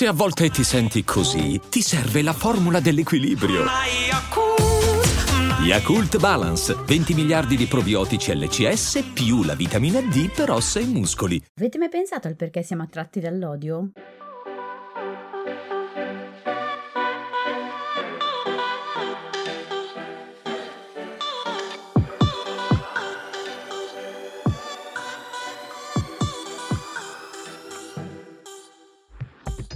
Se a volte ti senti così, ti serve la formula dell'equilibrio. Yakult Balance, 20 miliardi di probiotici LCS più la vitamina D per ossa e muscoli. Avete mai pensato al perché siamo attratti dall'odio?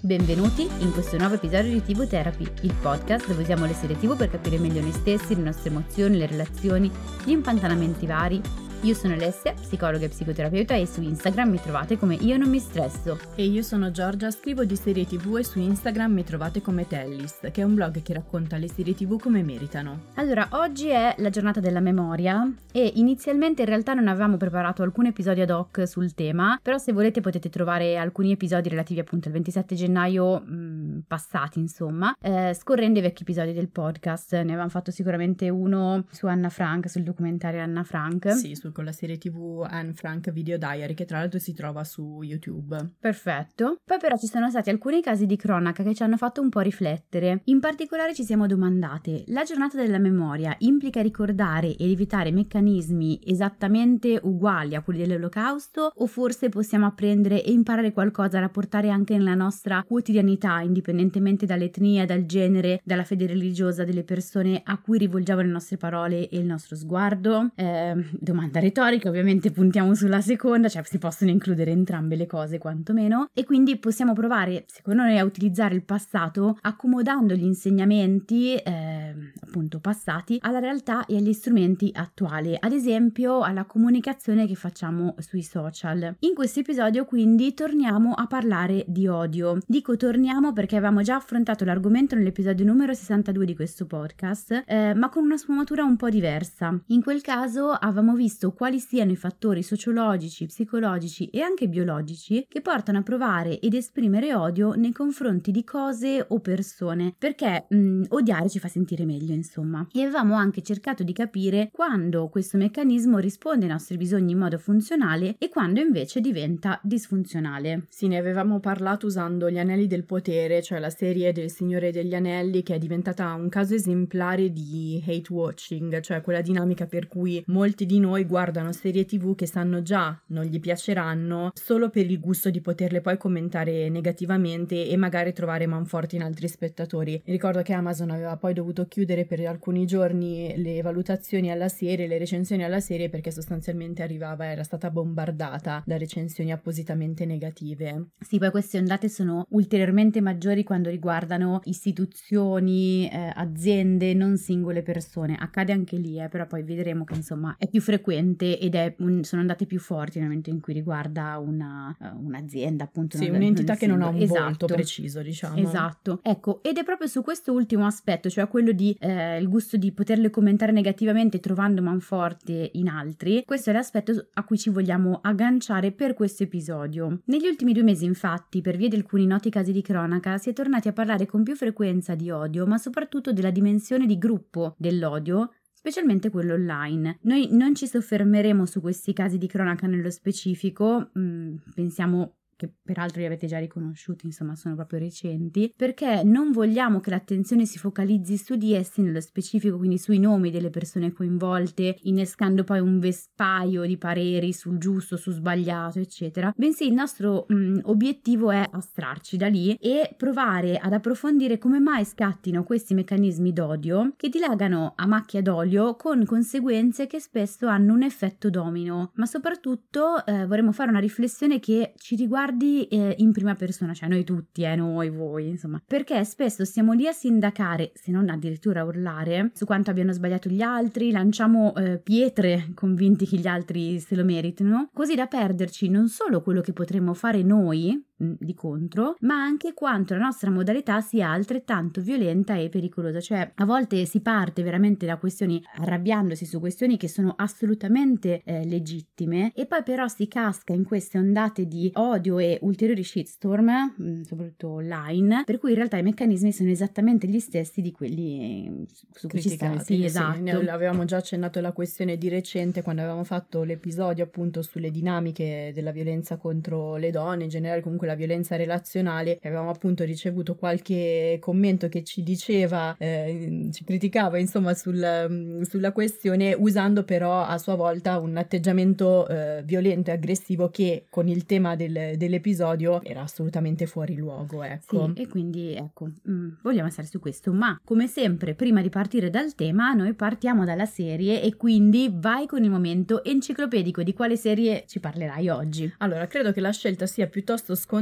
Benvenuti in questo nuovo episodio di TV Therapy, il podcast dove usiamo le serie TV per capire meglio noi stessi, le nostre emozioni, le relazioni, gli impantanamenti vari io sono Alessia, psicologa e psicoterapeuta e su Instagram mi trovate come Io non mi stresso. E io sono Giorgia, scrivo di serie tv e su Instagram mi trovate come Tellist, che è un blog che racconta le serie tv come meritano. Allora, oggi è la giornata della memoria e inizialmente in realtà non avevamo preparato alcun episodio ad hoc sul tema, però se volete potete trovare alcuni episodi relativi appunto al 27 gennaio mh, mm, passati, insomma, eh, scorrendo i vecchi episodi del podcast. Ne avevamo fatto sicuramente uno su Anna Frank, sul documentario Anna Frank. Sì, sul con la serie tv Anne Frank Video Diary che tra l'altro si trova su YouTube. Perfetto. Poi però ci sono stati alcuni casi di cronaca che ci hanno fatto un po' riflettere. In particolare ci siamo domandate, la giornata della memoria implica ricordare ed evitare meccanismi esattamente uguali a quelli dell'olocausto o forse possiamo apprendere e imparare qualcosa da portare anche nella nostra quotidianità, indipendentemente dall'etnia, dal genere, dalla fede religiosa delle persone a cui rivolgiamo le nostre parole e il nostro sguardo? Eh, domanda retorica, ovviamente puntiamo sulla seconda, cioè si possono includere entrambe le cose quantomeno e quindi possiamo provare, secondo noi, a utilizzare il passato accomodando gli insegnamenti eh, appunto passati alla realtà e agli strumenti attuali, ad esempio alla comunicazione che facciamo sui social. In questo episodio quindi torniamo a parlare di odio. Dico torniamo perché avevamo già affrontato l'argomento nell'episodio numero 62 di questo podcast, eh, ma con una sfumatura un po' diversa. In quel caso avevamo visto quali siano i fattori sociologici, psicologici e anche biologici che portano a provare ed esprimere odio nei confronti di cose o persone, perché mh, mm, odiare ci fa sentire meglio, insomma. E avevamo anche cercato di capire quando questo meccanismo risponde ai nostri bisogni in modo funzionale e quando invece diventa disfunzionale. Sì, ne avevamo parlato usando Gli Anelli del Potere, cioè la serie del Signore degli Anelli, che è diventata un caso esemplare di hate watching, cioè quella dinamica per cui molti di noi guardano serie tv che sanno già non gli piaceranno solo per il gusto di poterle poi commentare negativamente e magari trovare manforti in altri spettatori. Ricordo che Amazon aveva poi dovuto chiudere per alcuni giorni le valutazioni alla serie, le recensioni alla serie perché sostanzialmente arrivava, era stata bombardata da recensioni appositamente negative. Sì, poi queste ondate sono ulteriormente maggiori quando riguardano istituzioni, eh, aziende, non singole persone. Accade anche lì, eh, però poi vedremo che insomma è più frequente recente ed è un, sono andate più forti nel momento in cui riguarda una, uh, un'azienda, appunto. Sì, una, un'entità che non ha un esatto. volto preciso, diciamo. Esatto. Ecco, ed è proprio su questo ultimo aspetto, cioè quello di eh, il gusto di poterle commentare negativamente trovando manforte in altri, questo è l'aspetto a cui ci vogliamo agganciare per questo episodio. Negli ultimi due mesi, infatti, per via di alcuni noti casi di cronaca, si è tornati a parlare con più frequenza di odio, ma soprattutto della dimensione di gruppo dell'odio specialmente quello online. Noi non ci soffermeremo su questi casi di cronaca nello specifico, mm, pensiamo che peraltro li avete già riconosciuti, insomma sono proprio recenti, perché non vogliamo che l'attenzione si focalizzi su di essi nello specifico, quindi sui nomi delle persone coinvolte, innescando poi un vespaio di pareri sul giusto, su sbagliato, eccetera, bensì il nostro mh, obiettivo è astrarci da lì e provare ad approfondire come mai scattino questi meccanismi d'odio che dilagano a macchia d'olio con conseguenze che spesso hanno un effetto domino, ma soprattutto eh, vorremmo fare una riflessione che ci riguarda riguardi eh, in prima persona, cioè noi tutti, eh, noi, voi, insomma, perché spesso stiamo lì a sindacare, se non addirittura a urlare, su quanto abbiano sbagliato gli altri, lanciamo eh, pietre convinti che gli altri se lo meritino, così da perderci non solo quello che potremmo fare noi, di contro, ma anche quanto la nostra modalità sia altrettanto violenta e pericolosa. Cioè, a volte si parte veramente da questioni arrabbiandosi su questioni che sono assolutamente eh, legittime e poi però si casca in queste ondate di odio e ulteriori shitstorm, mm, soprattutto online, per cui in realtà i meccanismi sono esattamente gli stessi di quelli mm, su cui ci stiamo. Sì, esatto. Sì, avevamo già accennato la questione di recente quando avevamo fatto l'episodio appunto sulle dinamiche della violenza contro le donne, in generale comunque la della violenza relazionale. Avevamo appunto ricevuto qualche commento che ci diceva, eh, ci criticava insomma sul, mm, sulla questione, usando però a sua volta un atteggiamento eh, violento e aggressivo che con il tema del, dell'episodio era assolutamente fuori luogo. Ecco. Sì, e quindi ecco, mh, mm, vogliamo stare su questo. Ma come sempre, prima di partire dal tema, noi partiamo dalla serie e quindi vai con il momento enciclopedico di quale serie ci parlerai oggi. Allora, credo che la scelta sia piuttosto scontata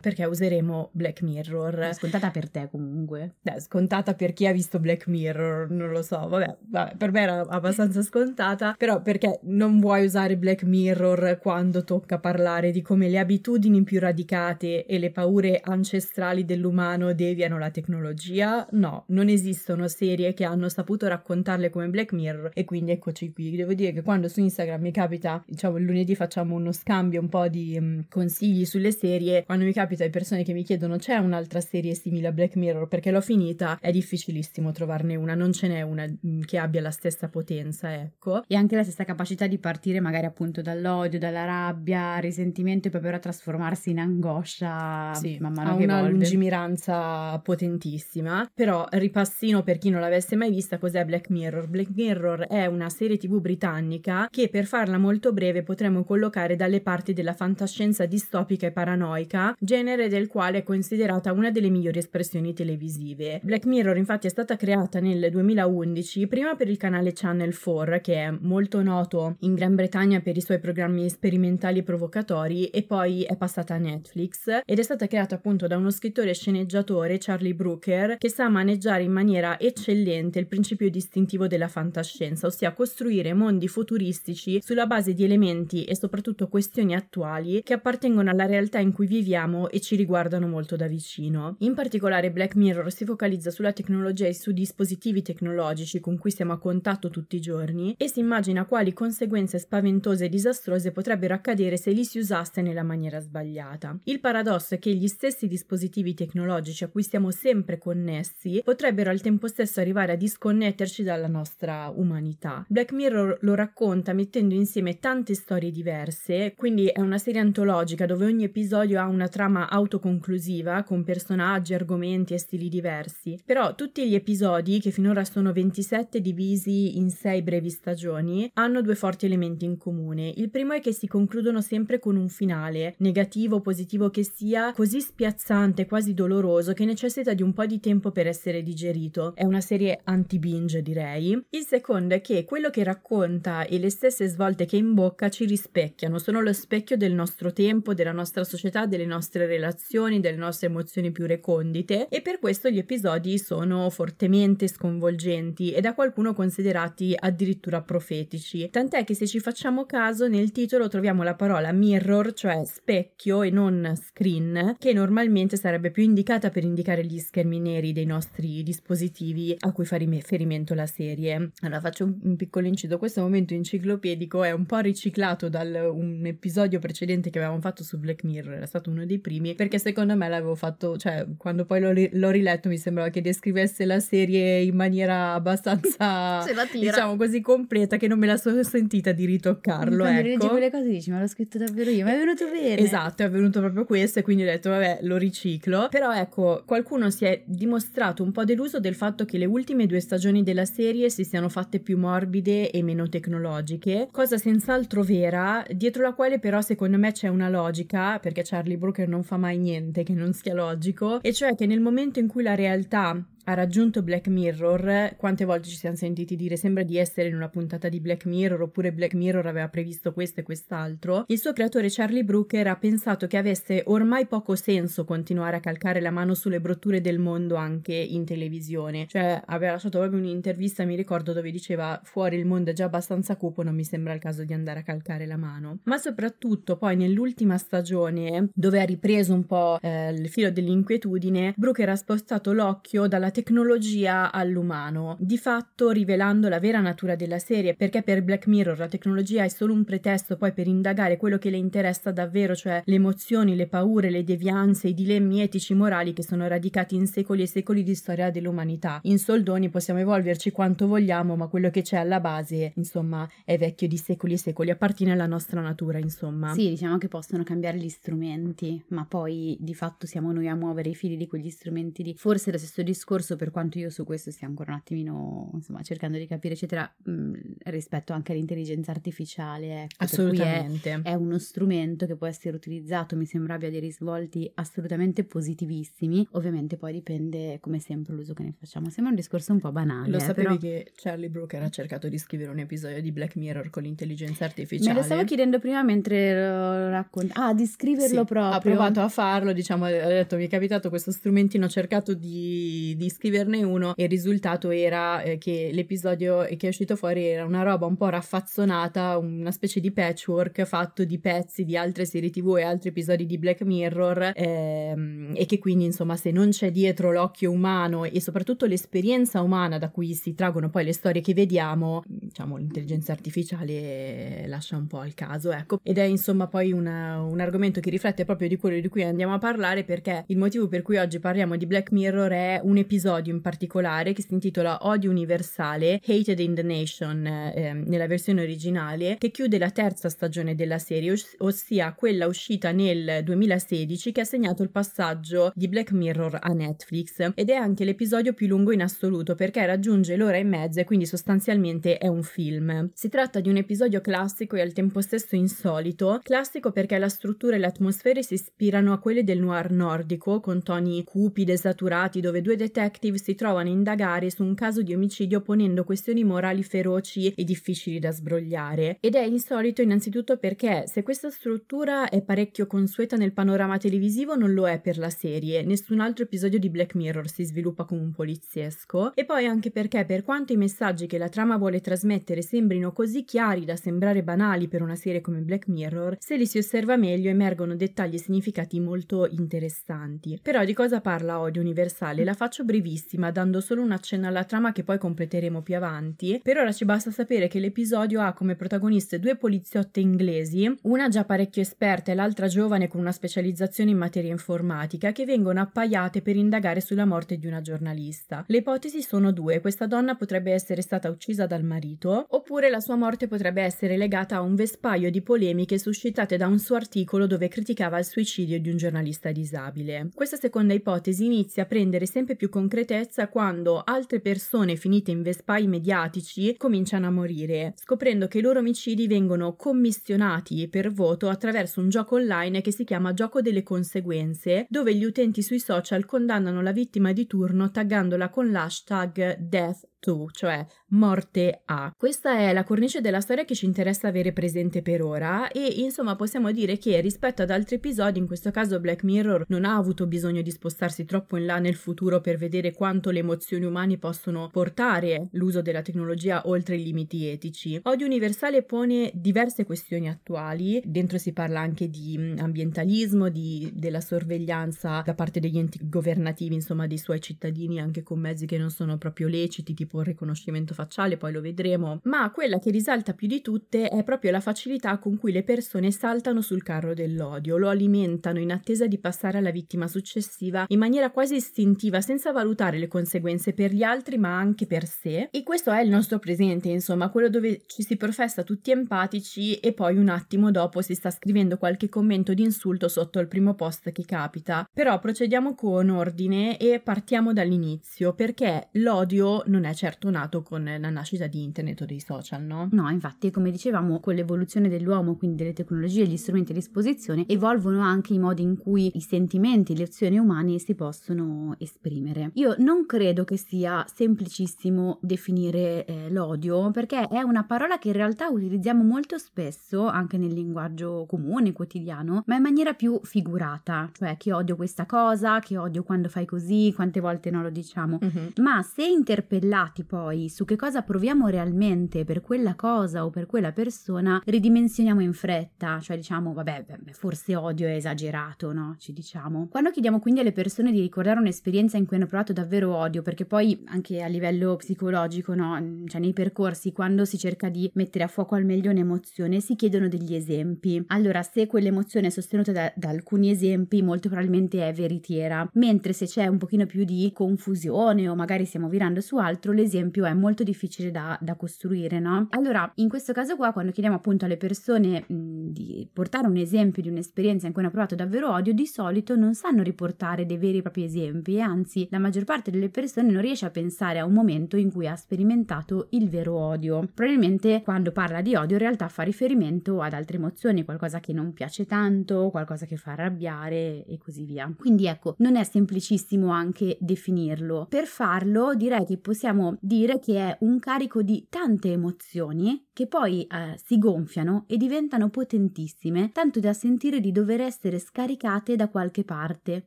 perché useremo Black Mirror. Scontata per te comunque. Beh, scontata per chi ha visto Black Mirror, non lo so, vabbè, vabbè, per me era abbastanza scontata, però perché non vuoi usare Black Mirror quando tocca parlare di come le abitudini più radicate e le paure ancestrali dell'umano deviano la tecnologia? No, non esistono serie che hanno saputo raccontarle come Black Mirror e quindi eccoci qui. Devo dire che quando su Instagram mi capita, diciamo il lunedì facciamo uno scambio un po' di um, consigli sulle serie, quando mi capita di persone che mi chiedono c'è un'altra serie simile a Black Mirror perché l'ho finita, è difficilissimo trovarne una, non ce n'è una um, che abbia la stessa potenza, ecco. E anche la stessa capacità di partire magari appunto dall'odio, dalla rabbia, risentimento e poi però trasformarsi in angoscia sì, man mano ha che una evolve. lungimiranza potentissima, però ripassino per chi non l'avesse mai vista cos'è Black Mirror. Black Mirror è una serie tv britannica che per farla molto breve potremmo collocare dalle parti della fantascienza distopica e paranoica, genere del quale è considerata una delle migliori espressioni televisive. Black Mirror infatti è stata creata nel 2011 prima per il canale Channel 4 che è molto noto in Gran Bretagna per i suoi programmi sperimentali e provocatori e poi è passata a Netflix ed è stata creata appunto da uno scrittore e sceneggiatore Charlie Brooker che sa maneggiare in maniera eccellente il principio distintivo della fantascienza, ossia costruire mondi futuristici sulla base di elementi e soprattutto questioni attuali che appartengono alla realtà in cui viviamo e ci riguardano molto da vicino. In particolare Black Mirror si focalizza sulla tecnologia e su dispositivi tecnologici con cui siamo a contatto tutti i giorni e si immagina quali conseguenze spaventose e disastrose potrebbero accadere se li si usasse nella maniera sbagliata. Il paradosso è che gli stessi dispositivi tecnologici a cui siamo sempre connessi potrebbero al tempo stesso arrivare a disconnetterci dalla nostra umanità. Black Mirror lo racconta mettendo insieme tante storie diverse, quindi è una serie antologica dove ogni episodio ha una trama autoconclusiva con personaggi, argomenti e stili diversi. Però tutti gli episodi, che finora sono 27 divisi in 6 brevi stagioni, hanno due forti elementi in comune. Il primo è che si concludono sempre con un finale, negativo o positivo che sia, così spiazzante, quasi doloroso, che necessita di un po' di tempo per essere digerito. È una serie anti-binge, direi. Il secondo è che quello che racconta e le stesse svolte che imbocca ci rispecchiano, sono lo specchio del nostro tempo, della nostra società, delle nostre relazioni, delle nostre emozioni più recondite e per questo gli episodi sono fortemente sconvolgenti e da qualcuno considerati addirittura profetici. Tant'è che se ci facciamo caso nel titolo troviamo la parola mirror, cioè specchio e non screen, che normalmente sarebbe più indicata per indicare gli schermi neri dei nostri dispositivi a cui fa riferimento la serie. Allora faccio un, piccolo inciso, questo momento enciclopedico è un po' riciclato da un episodio precedente che avevamo fatto su Black Mirror, era stato uno dei primi, perché secondo me l'avevo fatto, cioè quando poi l'ho, ri- l'ho riletto mi sembrava che descrivesse la serie in maniera abbastanza, diciamo così, completa che non me la sono sentita di ritoccarlo, Quando ecco. leggi quelle cose dici, ma l'ho scritto davvero io, ma è venuto bene. Esatto, è avvenuto proprio questo e quindi ho detto vabbè lo riciclo. Però ecco, qualcuno si è dimostrato un po' deluso del fatto che le ultime due stagioni della serie si siano fatte più morbide e meno tecnologiche, cosa senz'altro vera, dietro la quale però secondo me c'è una logica, perché Charlie Brooker non fa mai niente che non sia logico, e cioè che nel momento in cui la realtà ha raggiunto Black Mirror, quante volte ci siamo sentiti dire sembra di essere in una puntata di Black Mirror oppure Black Mirror aveva previsto questo e quest'altro, il suo creatore Charlie Brooker ha pensato che avesse ormai poco senso continuare a calcare la mano sulle brutture del mondo anche in televisione, cioè aveva lasciato proprio un'intervista mi ricordo dove diceva fuori il mondo è già abbastanza cupo, non mi sembra il caso di andare a calcare la mano, ma soprattutto poi nell'ultima stagione dove ha ripreso un po' eh, il filo dell'inquietudine, Brooker ha spostato l'occhio dalla tecnologia all'umano, di fatto rivelando la vera natura della serie, perché per Black Mirror la tecnologia è solo un pretesto poi per indagare quello che le interessa davvero, cioè le emozioni, le paure, le devianze, i dilemmi etici morali che sono radicati in secoli e secoli di storia dell'umanità. In soldoni possiamo evolverci quanto vogliamo, ma quello che c'è alla base, insomma, è vecchio di secoli e secoli, appartiene alla nostra natura, insomma. Sì, diciamo che possono cambiare gli strumenti, ma poi di fatto siamo noi a muovere i fili di quegli strumenti lì. Forse lo stesso discorso, per quanto io su questo stia ancora un attimino, insomma, cercando di capire, eccetera, mh, rispetto anche all'intelligenza artificiale. Ecco, Assolutamente. È, è, uno strumento che può essere utilizzato, mi sembra abbia dei risvolti assolutamente positivissimi. Ovviamente poi dipende, come sempre, l'uso che ne facciamo. Sembra un discorso un po' banale. Lo eh, sapevi però... che Charlie Brooker ha cercato di scrivere un episodio di Black Mirror con l'intelligenza artificiale? Me lo stavo chiedendo prima mentre lo raccontavo. Ah, di scriverlo sì, proprio. Ha provato a farlo, diciamo, ha detto mi è capitato questo strumentino, ho cercato di, di scriverne uno e il risultato era eh, che l'episodio che è uscito fuori era una roba un po' raffazzonata, una specie di patchwork fatto di pezzi di altre serie tv e altri episodi di Black Mirror ehm, e che quindi insomma se non c'è dietro l'occhio umano e soprattutto l'esperienza umana da cui si traggono poi le storie che vediamo, diciamo l'intelligenza artificiale lascia un po' al caso, ecco. Ed è insomma poi una, un argomento che riflette proprio di quello di cui andiamo a parlare perché il motivo per cui oggi parliamo di Black Mirror è un episodio in particolare che si intitola Odio Universale, Hated in the Nation eh, nella versione originale, che chiude la terza stagione della serie, os- ossia quella uscita nel 2016 che ha segnato il passaggio di Black Mirror a Netflix ed è anche l'episodio più lungo in assoluto perché raggiunge l'ora e mezza e quindi sostanzialmente è un film. Si tratta di un episodio classico e al tempo stesso insolito, classico perché la struttura e le atmosfere si ispirano a quelle del noir nordico con toni cupi, desaturati dove due detective si trovano a indagare su un caso di omicidio ponendo questioni morali feroci e difficili da sbrogliare. Ed è insolito innanzitutto perché se questa struttura è parecchio consueta nel panorama televisivo non lo è per la serie, nessun altro episodio di Black Mirror si sviluppa come un poliziesco e poi anche perché per quanto i messaggi che la trama vuole trasmettere sembrino così chiari da sembrare banali per una serie come Black Mirror, se li si osserva meglio emergono dettagli e significati molto interessanti. Però di cosa parla Odio Universale? La faccio brevissima, dando solo un accenno alla trama che poi completeremo più avanti. Per ora ci basta sapere che l'episodio ha come protagoniste due poliziotte inglesi, una già parecchio esperta e l'altra giovane con una specializzazione in materia informatica, che vengono appaiate per indagare sulla morte di una giornalista. Le ipotesi sono due, questa donna potrebbe essere stata uccisa dal marito, oppure la sua morte potrebbe essere legata a un vespaio di polemiche suscitate da un suo articolo dove criticava il suicidio di un giornalista disabile. Questa seconda ipotesi inizia a prendere sempre più concretezza quando altre persone finite in vespai mediatici cominciano a morire, scoprendo che i loro omicidi vengono commissionati per voto attraverso un gioco online che si chiama Gioco delle conseguenze, dove gli utenti sui social condannano la vittima di turno taggandola con l'hashtag Death to, cioè morte a. Questa è la cornice della storia che ci interessa avere presente per ora e insomma possiamo dire che rispetto ad altri episodi, in questo caso Black Mirror non ha avuto bisogno di spostarsi troppo in là nel futuro per vedere quanto le emozioni umane possono portare l'uso della tecnologia oltre i limiti etici. Odio Universale pone diverse questioni attuali, dentro si parla anche di ambientalismo, di, della sorveglianza da parte degli enti governativi, insomma dei suoi cittadini anche con mezzi che non sono proprio leciti, tipo il riconoscimento facciale, poi lo vedremo, ma quella che risalta più di tutte è proprio la facilità con cui le persone saltano sul carro dell'odio, lo alimentano in attesa di passare alla vittima successiva in maniera quasi istintiva, senza valutare le conseguenze per gli altri, ma anche per sé. E questo è il nostro presente, insomma, quello dove ci si professa tutti empatici e poi un attimo dopo si sta scrivendo qualche commento di insulto sotto il primo post che capita. Però procediamo con ordine e partiamo dall'inizio, perché l'odio non è certo nato con la nascita di internet o dei social, no? No, infatti, come dicevamo, con l'evoluzione dell'uomo, quindi delle tecnologie e gli strumenti a disposizione, evolvono anche i modi in cui i sentimenti, le azioni umane si possono esprimere. Io non credo che sia semplicissimo definire eh, l'odio, perché è una parola che in realtà utilizziamo molto spesso anche nel linguaggio comune, quotidiano, ma in maniera più figurata, cioè che odio questa cosa, che odio quando fai così, quante volte non lo diciamo. Uh-huh. Ma se interpellato centrati poi su che cosa proviamo realmente per quella cosa o per quella persona, ridimensioniamo in fretta, cioè diciamo, vabbè, forse odio è esagerato, no? Ci diciamo. Quando chiediamo quindi alle persone di ricordare un'esperienza in cui hanno provato davvero odio, perché poi anche a livello psicologico, no? Cioè nei percorsi, quando si cerca di mettere a fuoco al meglio un'emozione, si chiedono degli esempi. Allora, se quell'emozione è sostenuta da, da alcuni esempi, molto probabilmente è veritiera, mentre se c'è un pochino più di confusione o magari stiamo virando su altro, l'esempio è molto difficile da, da costruire, no? Allora, in questo caso qua, quando chiediamo appunto alle persone mh, di portare un esempio di un'esperienza in cui hanno provato davvero odio, di solito non sanno riportare dei veri e propri esempi e anzi la maggior parte delle persone non riesce a pensare a un momento in cui ha sperimentato il vero odio. Probabilmente quando parla di odio in realtà fa riferimento ad altre emozioni, qualcosa che non piace tanto, qualcosa che fa arrabbiare e così via. Quindi ecco, non è semplicissimo anche definirlo. Per farlo direi che possiamo dire che è un carico di tante emozioni che poi eh, si gonfiano e diventano potentissime, tanto da sentire di dover essere scaricate da qualche parte,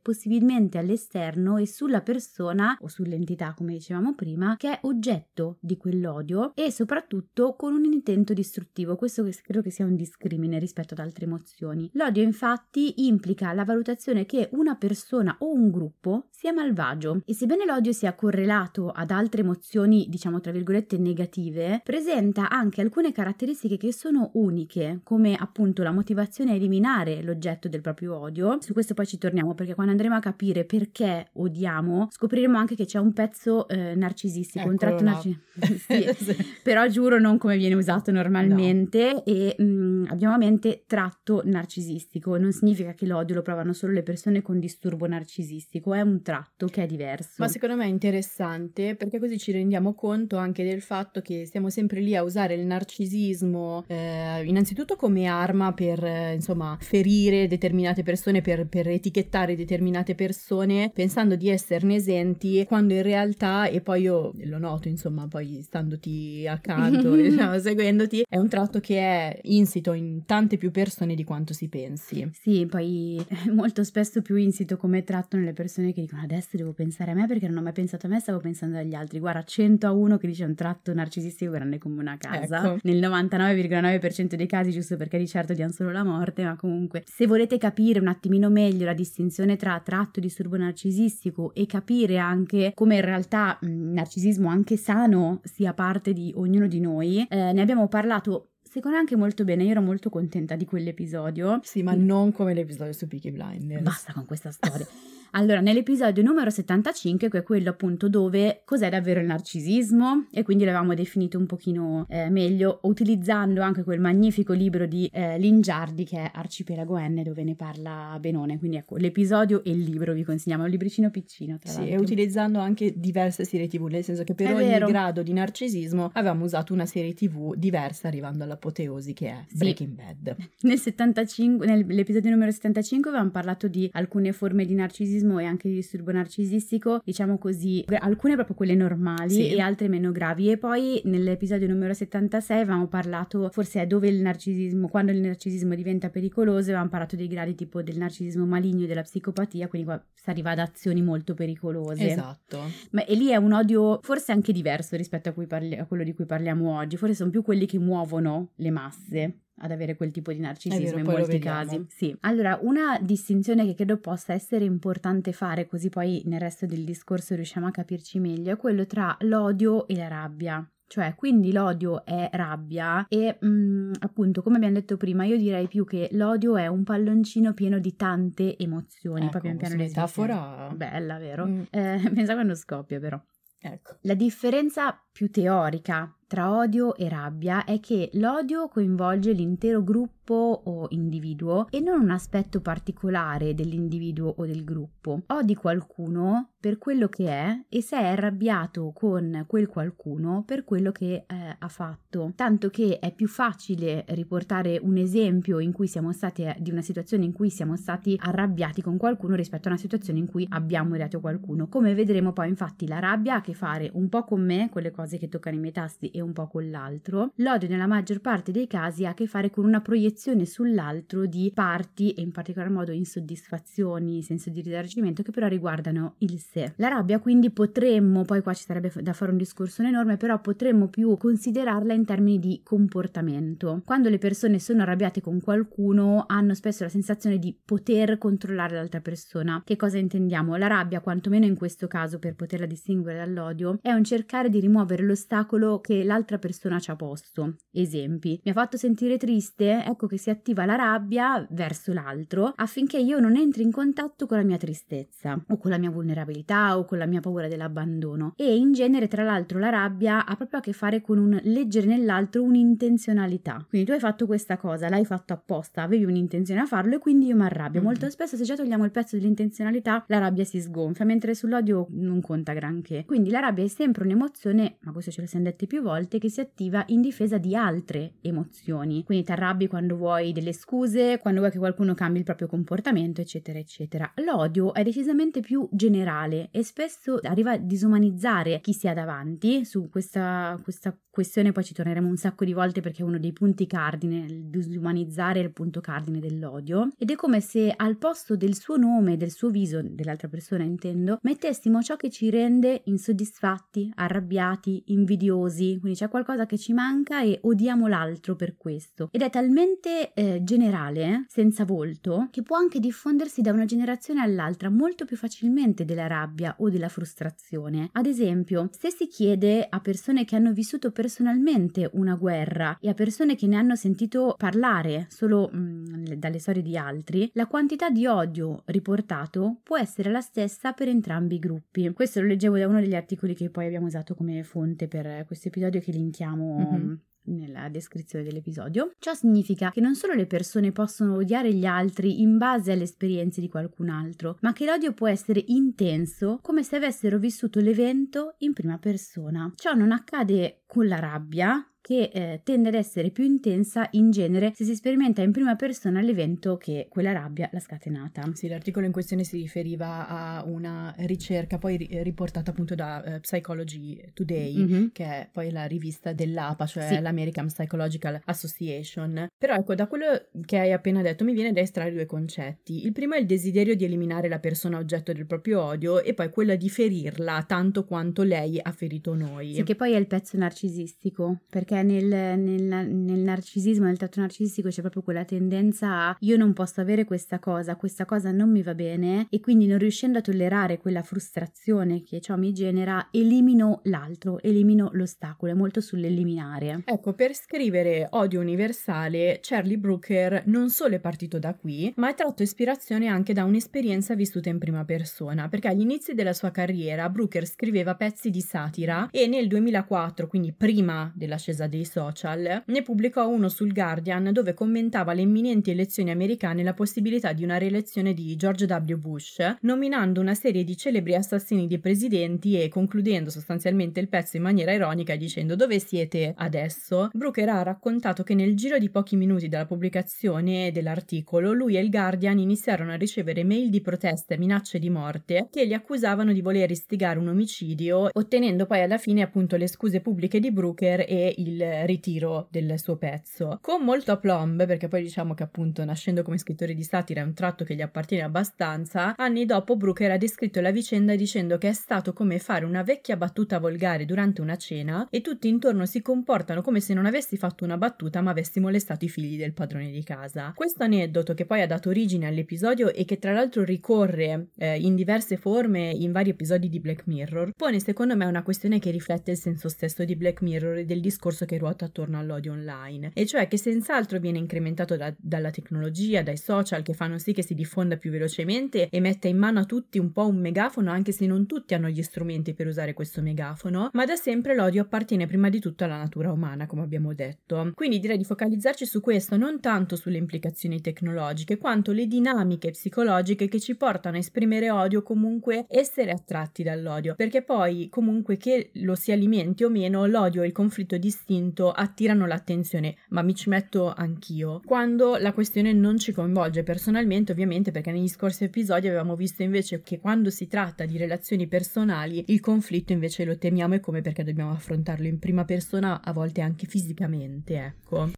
possibilmente all'esterno e sulla persona o sull'entità, come dicevamo prima, che è oggetto di quell'odio e soprattutto con un intento distruttivo. Questo credo che sia un discrimine rispetto ad altre emozioni. L'odio infatti implica la valutazione che una persona o un gruppo sia malvagio e sebbene l'odio sia correlato ad altre emozioni, diciamo tra virgolette negative, presenta anche alcune caratteristiche che sono uniche, come appunto la motivazione a eliminare l'oggetto del proprio odio. Su questo poi ci torniamo perché quando andremo a capire perché odiamo, scopriremo anche che c'è un pezzo eh, narcisistico, Eccolo un tratto narcisistico. sì. Però giuro non come viene usato normalmente no. e mh, mm, abbiamo a mente tratto narcisistico. Non significa che l'odio lo provano solo le persone con disturbo narcisistico, è un tratto che è diverso. Ma secondo me è interessante perché così ci rendiamo conto anche del fatto che stiamo sempre lì a usare il narcisismo narcisismo, eh, innanzitutto come arma per eh, insomma ferire determinate persone, per, per, etichettare determinate persone, pensando di esserne esenti, quando in realtà, e poi io lo noto insomma, poi standoti accanto, diciamo, seguendoti, è un tratto che è insito in tante più persone di quanto si pensi. Sì, poi molto spesso più insito come tratto nelle persone che dicono adesso devo pensare a me perché non ho mai pensato a me, stavo pensando agli altri. Guarda, 100 a 1 che dice un tratto narcisistico grande come una casa. Ecco nel 99,9% dei casi, giusto perché di certo diano solo la morte, ma comunque se volete capire un attimino meglio la distinzione tra tratto disturbo narcisistico e capire anche come in realtà il narcisismo anche sano sia parte di ognuno di noi, eh, ne abbiamo parlato secondo me anche molto bene, io ero molto contenta di quell'episodio. Sì, ma non come l'episodio su Peaky Blinders. Basta con questa storia. Allora, nell'episodio numero 75, che è quello appunto dove cos'è davvero il narcisismo, e quindi l'avevamo definito un pochino eh, meglio, utilizzando anche quel magnifico libro di eh, Lingiardi che è Arcipelago N, dove ne parla Benone. Quindi ecco, l'episodio e il libro vi consigliamo, è un libricino piccino. Tra sì, l'altro. e utilizzando anche diverse serie TV, nel senso che per È ogni vero. grado di narcisismo avevamo usato una serie TV diversa, arrivando all'apoteosi che è Sì. Breaking Bad. Nel 75, nell'episodio numero 75 avevamo parlato di alcune forme di narcisismo e anche di disturbo narcisistico, diciamo così, alcune proprio quelle normali Sì. e altre meno gravi. E poi nell'episodio numero 76 avevamo parlato, forse è dove il narcisismo, quando il narcisismo diventa pericoloso, avevamo parlato dei gradi tipo del narcisismo maligno e della psicopatia, quindi qua si arriva ad azioni molto pericolose. Esatto. Ma e lì è un odio forse anche diverso rispetto a, parli- a quello di cui parliamo oggi, forse sono più quelli che muovono le masse ad avere quel tipo di narcisismo vero, in molti casi. Sì. Allora, una distinzione che credo possa essere importante fare, così poi nel resto del discorso riusciamo a capirci meglio, è quello tra l'odio e la rabbia. Cioè, quindi l'odio è rabbia e mm, appunto, come abbiamo detto prima, io direi più che l'odio è un palloncino pieno di tante emozioni. Ecco, pian piano metafora- Bella, vero? Mm. Eh, pensa quando scoppia, però. Ecco. La differenza più teorica tra odio e rabbia è che l'odio coinvolge l'intero gruppo o individuo e non un aspetto particolare dell'individuo o del gruppo. Odi qualcuno per quello che è e sei arrabbiato con quel qualcuno per quello che eh, ha fatto. Tanto che è più facile riportare un esempio in cui siamo stati di una situazione in cui siamo stati arrabbiati con qualcuno rispetto a una situazione in cui abbiamo odiato qualcuno. Come vedremo poi infatti la rabbia ha a che fare un po' con me, con le cose che toccano i miei tasti e un po' con l'altro. L'odio nella maggior parte dei casi ha a che fare con una proiezione proiezione sull'altro di parti e in particolar modo insoddisfazioni, senso di risarcimento che però riguardano il sé. La rabbia quindi potremmo, poi qua ci sarebbe da fare un discorso enorme, però potremmo più considerarla in termini di comportamento. Quando le persone sono arrabbiate con qualcuno hanno spesso la sensazione di poter controllare l'altra persona. Che cosa intendiamo? La rabbia, quantomeno in questo caso per poterla distinguere dall'odio, è un cercare di rimuovere l'ostacolo che l'altra persona ci ha posto. Esempi. Mi ha fatto sentire triste? Ecco che si attiva la rabbia verso l'altro affinché io non entri in contatto con la mia tristezza o con la mia vulnerabilità o con la mia paura dell'abbandono. E in genere, tra l'altro, la rabbia ha proprio a che fare con un leggere nell'altro un'intenzionalità. Quindi tu hai fatto questa cosa, l'hai fatto apposta, avevi un'intenzione a farlo e quindi io mi arrabbio. Mm-hmm. Molto spesso se già togliamo il pezzo dell'intenzionalità, la rabbia si sgonfia, mentre sull'odio non conta granché. Quindi la rabbia è sempre un'emozione, ma questo ce lo siamo detti più volte, che si attiva in difesa di altre emozioni. Quindi ti arrabbi quando vuoi delle scuse, quando vuoi che qualcuno cambi il proprio comportamento, eccetera, eccetera. L'odio è decisamente più generale e spesso arriva a disumanizzare chi si ha davanti. Su questa, questa questione poi ci torneremo un sacco di volte perché è uno dei punti cardine, il disumanizzare è il punto cardine dell'odio. Ed è come se al posto del suo nome, del suo viso, dell'altra persona intendo, mettessimo ciò che ci rende insoddisfatti, arrabbiati, invidiosi. Quindi c'è qualcosa che ci manca e odiamo l'altro per questo. Ed è talmente eh, generale, senza volto, che può anche diffondersi da una generazione all'altra molto più facilmente della rabbia o della frustrazione. Ad esempio, se si chiede a persone che hanno vissuto personalmente una guerra e a persone che ne hanno sentito parlare solo mh, mm, dalle storie di altri, la quantità di odio riportato può essere la stessa per entrambi i gruppi. Questo lo leggevo da uno degli articoli che poi abbiamo usato come fonte per questo episodio che linkiamo mm-hmm nella descrizione dell'episodio. Ciò significa che non solo le persone possono odiare gli altri in base alle esperienze di qualcun altro, ma che l'odio può essere intenso come se avessero vissuto l'evento in prima persona. Ciò non accade con la rabbia, che eh, tende ad essere più intensa in genere se si sperimenta in prima persona l'evento che quella rabbia l'ha scatenata. Sì, l'articolo in questione si riferiva a una ricerca poi riportata appunto da uh, Psychology Today, mm-hmm. che è poi la rivista dell'APA, cioè sì. l'American Psychological Association. Però ecco, da quello che hai appena detto mi viene da estrarre due concetti. Il primo è il desiderio di eliminare la persona oggetto del proprio odio e poi quello di ferirla tanto quanto lei ha ferito noi. Sì, che poi è il pezzo narcisistico, perché nel, nel, nel, narcisismo, nel tratto narcisistico c'è proprio quella tendenza a io non posso avere questa cosa, questa cosa non mi va bene e quindi non riuscendo a tollerare quella frustrazione che ciò mi genera, elimino l'altro, elimino l'ostacolo, è molto sull'eliminare. Ecco, per scrivere Odio Universale, Charlie Brooker non solo è partito da qui, ma ha tratto ispirazione anche da un'esperienza vissuta in prima persona, perché agli inizi della sua carriera Brooker scriveva pezzi di satira e nel 2004, quindi prima dell'ascesa difesa dei social, ne pubblicò uno sul Guardian dove commentava le imminenti elezioni americane e la possibilità di una rielezione di George W. Bush, nominando una serie di celebri assassini di presidenti e concludendo sostanzialmente il pezzo in maniera ironica dicendo dove siete adesso? Brooker ha raccontato che nel giro di pochi minuti dalla pubblicazione dell'articolo lui e il Guardian iniziarono a ricevere mail di protesta e minacce di morte che li accusavano di voler istigare un omicidio, ottenendo poi alla fine appunto le scuse pubbliche di Brooker e il il ritiro del suo pezzo. Con molto aplomb, perché poi diciamo che appunto nascendo come scrittore di satira è un tratto che gli appartiene abbastanza, anni dopo Brooker ha descritto la vicenda dicendo che è stato come fare una vecchia battuta volgare durante una cena e tutti intorno si comportano come se non avessi fatto una battuta ma avessi molestato i figli del padrone di casa. Questo aneddoto che poi ha dato origine all'episodio e che tra l'altro ricorre eh, in diverse forme in vari episodi di Black Mirror, pone secondo me una questione che riflette il senso stesso di Black Mirror e del discorso discorso che ruota attorno all'odio online, e cioè che senz'altro viene incrementato da, dalla tecnologia, dai social che fanno sì che si diffonda più velocemente e metta in mano a tutti un po' un megafono, anche se non tutti hanno gli strumenti per usare questo megafono, ma da sempre l'odio appartiene prima di tutto alla natura umana, come abbiamo detto. Quindi direi di focalizzarci su questo, non tanto sulle implicazioni tecnologiche, quanto le dinamiche psicologiche che ci portano a esprimere odio comunque essere attratti dall'odio, perché poi comunque che lo si alimenti o meno, l'odio e il conflitto distinto istinto attirano l'attenzione, ma mi ci metto anch'io, quando la questione non ci coinvolge personalmente, ovviamente, perché negli scorsi episodi avevamo visto invece che quando si tratta di relazioni personali, il conflitto invece lo temiamo e come perché dobbiamo affrontarlo in prima persona, a volte anche fisicamente, ecco.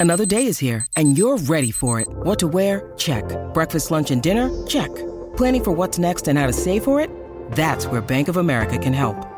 Another day is here, and you're ready for it. What to wear? Check. Breakfast, lunch, and dinner? Check. Planning for what's next and how to save for it? That's where Bank of America can help.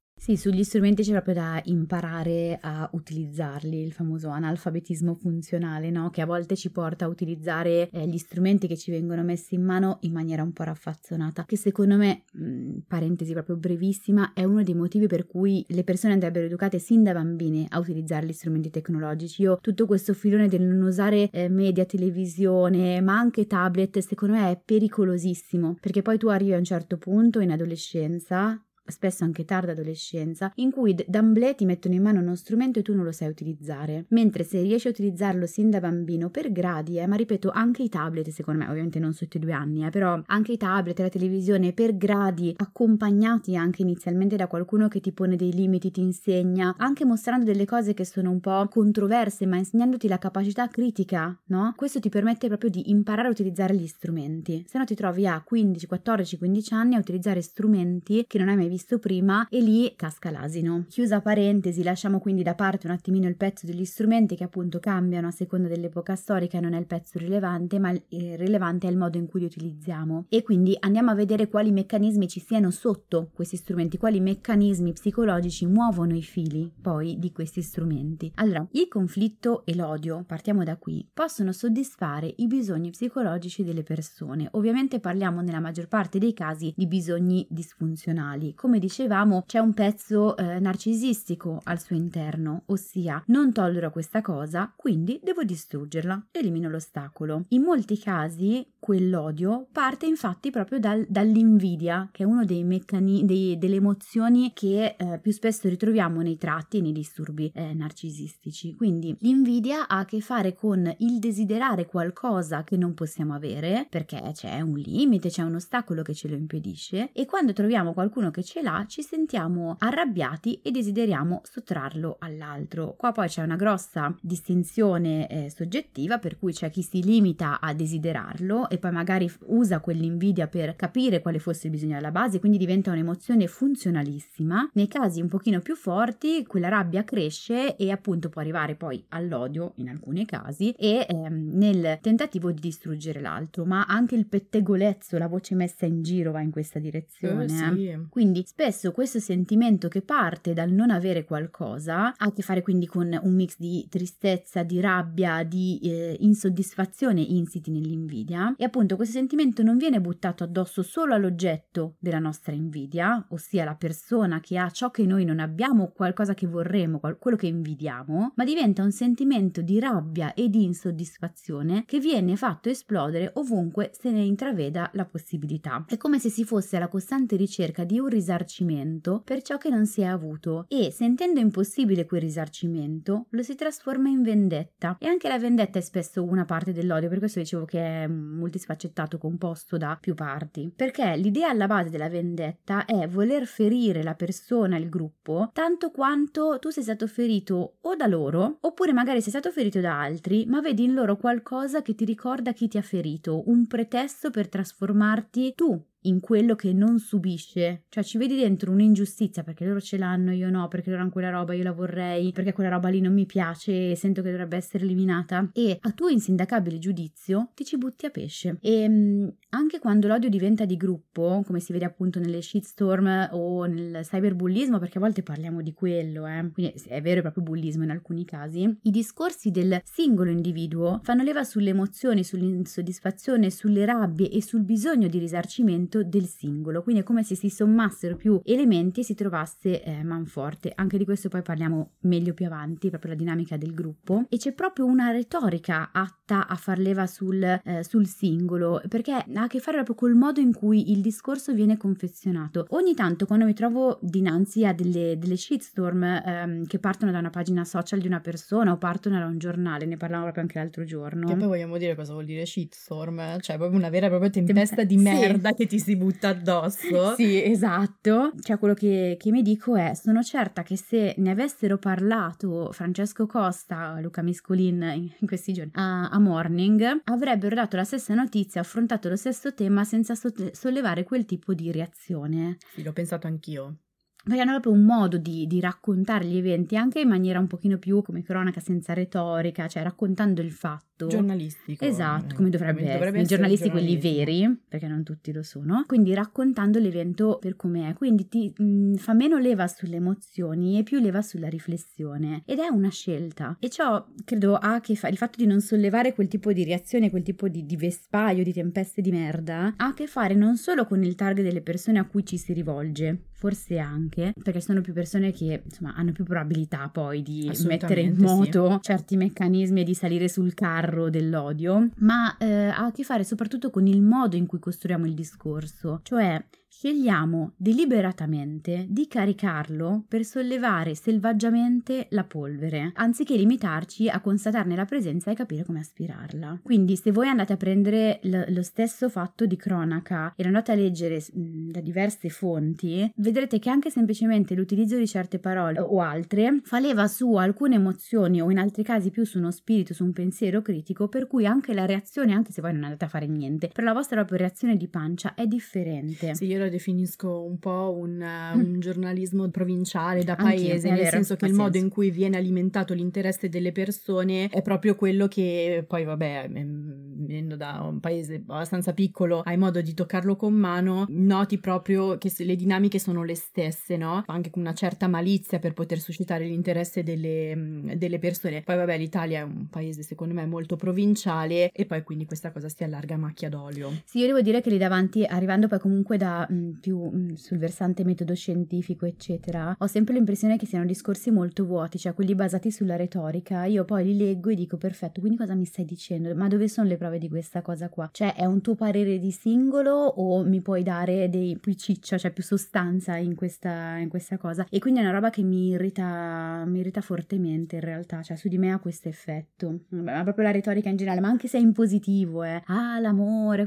Sì, sugli strumenti c'è proprio da imparare a utilizzarli, il famoso analfabetismo funzionale, no? Che a volte ci porta a utilizzare eh, gli strumenti che ci vengono messi in mano in maniera un po' raffazzonata, che secondo me, mh, parentesi proprio brevissima, è uno dei motivi per cui le persone andrebbero educate sin da bambine a utilizzare gli strumenti tecnologici. Io tutto questo filone del non usare eh, media, televisione, ma anche tablet, secondo me è pericolosissimo, perché poi tu arrivi a un certo punto in adolescenza spesso anche tarda adolescenza, in cui d'amblè ti mettono in mano uno strumento e tu non lo sai utilizzare. Mentre se riesci a utilizzarlo sin da bambino per gradi, eh, ma ripeto, anche i tablet, secondo me, ovviamente non sotto i due anni, eh, però anche i tablet e la televisione per gradi, accompagnati anche inizialmente da qualcuno che ti pone dei limiti, ti insegna, anche mostrando delle cose che sono un po' controverse, ma insegnandoti la capacità critica, no? Questo ti permette proprio di imparare a utilizzare gli strumenti. Se no ti trovi a 15, 14, 15 anni a utilizzare strumenti che non hai mai visto visto prima e lì casca l'asino. Chiusa parentesi, lasciamo quindi da parte un attimino il pezzo degli strumenti che appunto cambiano a seconda dell'epoca storica, non è il pezzo rilevante, ma il rilevante è il modo in cui li utilizziamo. E quindi andiamo a vedere quali meccanismi ci siano sotto questi strumenti, quali meccanismi psicologici muovono i fili poi di questi strumenti. Allora, il conflitto e l'odio, partiamo da qui, possono soddisfare i bisogni psicologici delle persone. Ovviamente parliamo nella maggior parte dei casi di bisogni disfunzionali, come dicevamo, c'è un pezzo eh, narcisistico al suo interno, ossia non tollero questa cosa, quindi devo distruggerla, elimino l'ostacolo. In molti casi quell'odio parte infatti proprio dal, dall'invidia, che è uno dei meccanismi, delle emozioni che eh, più spesso ritroviamo nei tratti e nei disturbi eh, narcisistici. Quindi l'invidia ha a che fare con il desiderare qualcosa che non possiamo avere, perché c'è un limite, c'è un ostacolo che ce lo impedisce, e quando troviamo qualcuno che ce l'ha, ci sentiamo arrabbiati e desideriamo sottrarlo all'altro. Qua poi c'è una grossa distinzione eh, soggettiva, per cui c'è chi si limita a desiderarlo e poi magari usa quell'invidia per capire quale fosse il bisogno alla base, quindi diventa un'emozione funzionalissima. Nei casi un pochino più forti, quella rabbia cresce e appunto può arrivare poi all'odio in alcuni casi e ehm, nel tentativo di distruggere l'altro, ma anche il pettegolezzo, la voce messa in giro va in questa direzione. Eh, sì. Quindi spesso questo sentimento che parte dal non avere qualcosa ha a che fare quindi con un mix di tristezza, di rabbia, di eh, insoddisfazione insiti nell'invidia e appunto questo sentimento non viene buttato addosso solo all'oggetto della nostra invidia, ossia la persona che ha ciò che noi non abbiamo, qualcosa che vorremmo, quello che invidiamo, ma diventa un sentimento di rabbia e di insoddisfazione che viene fatto esplodere ovunque se ne intraveda la possibilità. È come se si fosse alla costante ricerca di un risultato risarcimento per ciò che non si è avuto e, sentendo impossibile quel risarcimento, lo si trasforma in vendetta. E anche la vendetta è spesso una parte dell'odio, per questo dicevo che è multisfaccettato, composto da più parti. Perché l'idea alla base della vendetta è voler ferire la persona, il gruppo, tanto quanto tu sei stato ferito o da loro, oppure magari sei stato ferito da altri, ma vedi in loro qualcosa che ti ricorda chi ti ha ferito, un pretesto per trasformarti tu in quello che non subisce, cioè ci vedi dentro un'ingiustizia perché loro ce l'hanno, io no, perché loro hanno quella roba, io la vorrei, perché quella roba lì non mi piace e sento che dovrebbe essere eliminata e a tuo insindacabile giudizio ti ci butti a pesce. E mh, anche quando l'odio diventa di gruppo, come si vede appunto nelle shitstorm o nel cyberbullismo, perché a volte parliamo di quello, eh, quindi è vero e proprio bullismo in alcuni casi, i discorsi del singolo individuo fanno leva sulle emozioni, sull'insoddisfazione, sulle rabbie e sul bisogno di risarcimento del singolo, quindi è come se si sommassero più elementi e si trovasse eh, manforte. Anche di questo poi parliamo meglio più avanti, proprio la dinamica del gruppo. E c'è proprio una retorica atta a far leva sul, eh, sul singolo, perché ha a che fare proprio col modo in cui il discorso viene confezionato. Ogni tanto quando mi trovo dinanzi a delle, delle shitstorm ehm, che partono da una pagina social di una persona o partono da un giornale, ne parlavamo proprio anche l'altro giorno. Che poi vogliamo dire cosa vuol dire shitstorm, cioè proprio una vera e propria tempesta di merda sì. che ti si butta addosso. sì, esatto. Cioè, quello che, che, mi dico è: sono certa che se ne avessero parlato Francesco Costa, Luca Miscolin in, questi giorni a, a, Morning, avrebbero dato la stessa notizia, affrontato lo stesso tema senza sollevare quel tipo di reazione. Sì, l'ho pensato anch'io perché hanno proprio un modo di, di, raccontare gli eventi anche in maniera un pochino più come cronaca senza retorica, cioè raccontando il fatto. Giornalistico. Esatto, come dovrebbe, come essere. I giornalisti quelli veri, perché non tutti lo sono. Quindi raccontando l'evento per come è. Quindi ti mh, fa meno leva sulle emozioni e più leva sulla riflessione. Ed è una scelta. E ciò credo ha a che fare, il fatto di non sollevare quel tipo di reazione, quel tipo di, di vespaio, di tempeste di merda, ha a che fare non solo con il target delle persone a cui ci si rivolge, forse anche perché sono più persone che insomma hanno più probabilità poi di mettere in moto sì. certi meccanismi e di salire sul carro dell'odio, ma eh, ha a che fare soprattutto con il modo in cui costruiamo il discorso, cioè scegliamo deliberatamente di caricarlo per sollevare selvaggiamente la polvere, anziché limitarci a constatarne la presenza e capire come aspirarla. Quindi se voi andate a prendere l- lo stesso fatto di cronaca e lo andate a leggere mh, da diverse fonti, vedrete che anche semplicemente l'utilizzo di certe parole o altre fa leva su alcune emozioni o in altri casi più su uno spirito, su un pensiero critico, per cui anche la reazione, anche se voi non andate a fare niente, però la vostra propria reazione di pancia è differente. Sì, io lo definisco un po' un, uh, un giornalismo provinciale da paese, nel senso che il senso. modo in cui viene alimentato l'interesse delle persone è proprio quello che poi, vabbè, venendo da un paese abbastanza piccolo, hai modo di toccarlo con mano, noti proprio che le dinamiche sono le stesse, no? Anche con una certa malizia per poter suscitare l'interesse delle, delle persone. Poi, vabbè, l'Italia è un paese secondo me molto provinciale e poi quindi questa cosa si allarga a macchia d'olio. Sì, io devo dire che lì davanti, arrivando poi comunque da mh, più mh, sul versante metodo scientifico, eccetera, ho sempre l'impressione che siano discorsi molto vuoti, cioè quelli basati sulla retorica. Io poi li leggo e dico perfetto, quindi cosa mi stai dicendo? Ma dove sono le prove di questa cosa qua? Cioè è un tuo parere di singolo o mi puoi dare dei più ciccia, cioè più sostanza in questa, in questa cosa? E quindi è una roba che mi irrita, mi irrita fortemente in realtà, cioè su di me ha questo effetto. Ma proprio la retorica in generale, ma anche se è in positivo, eh. Ah, l'amore,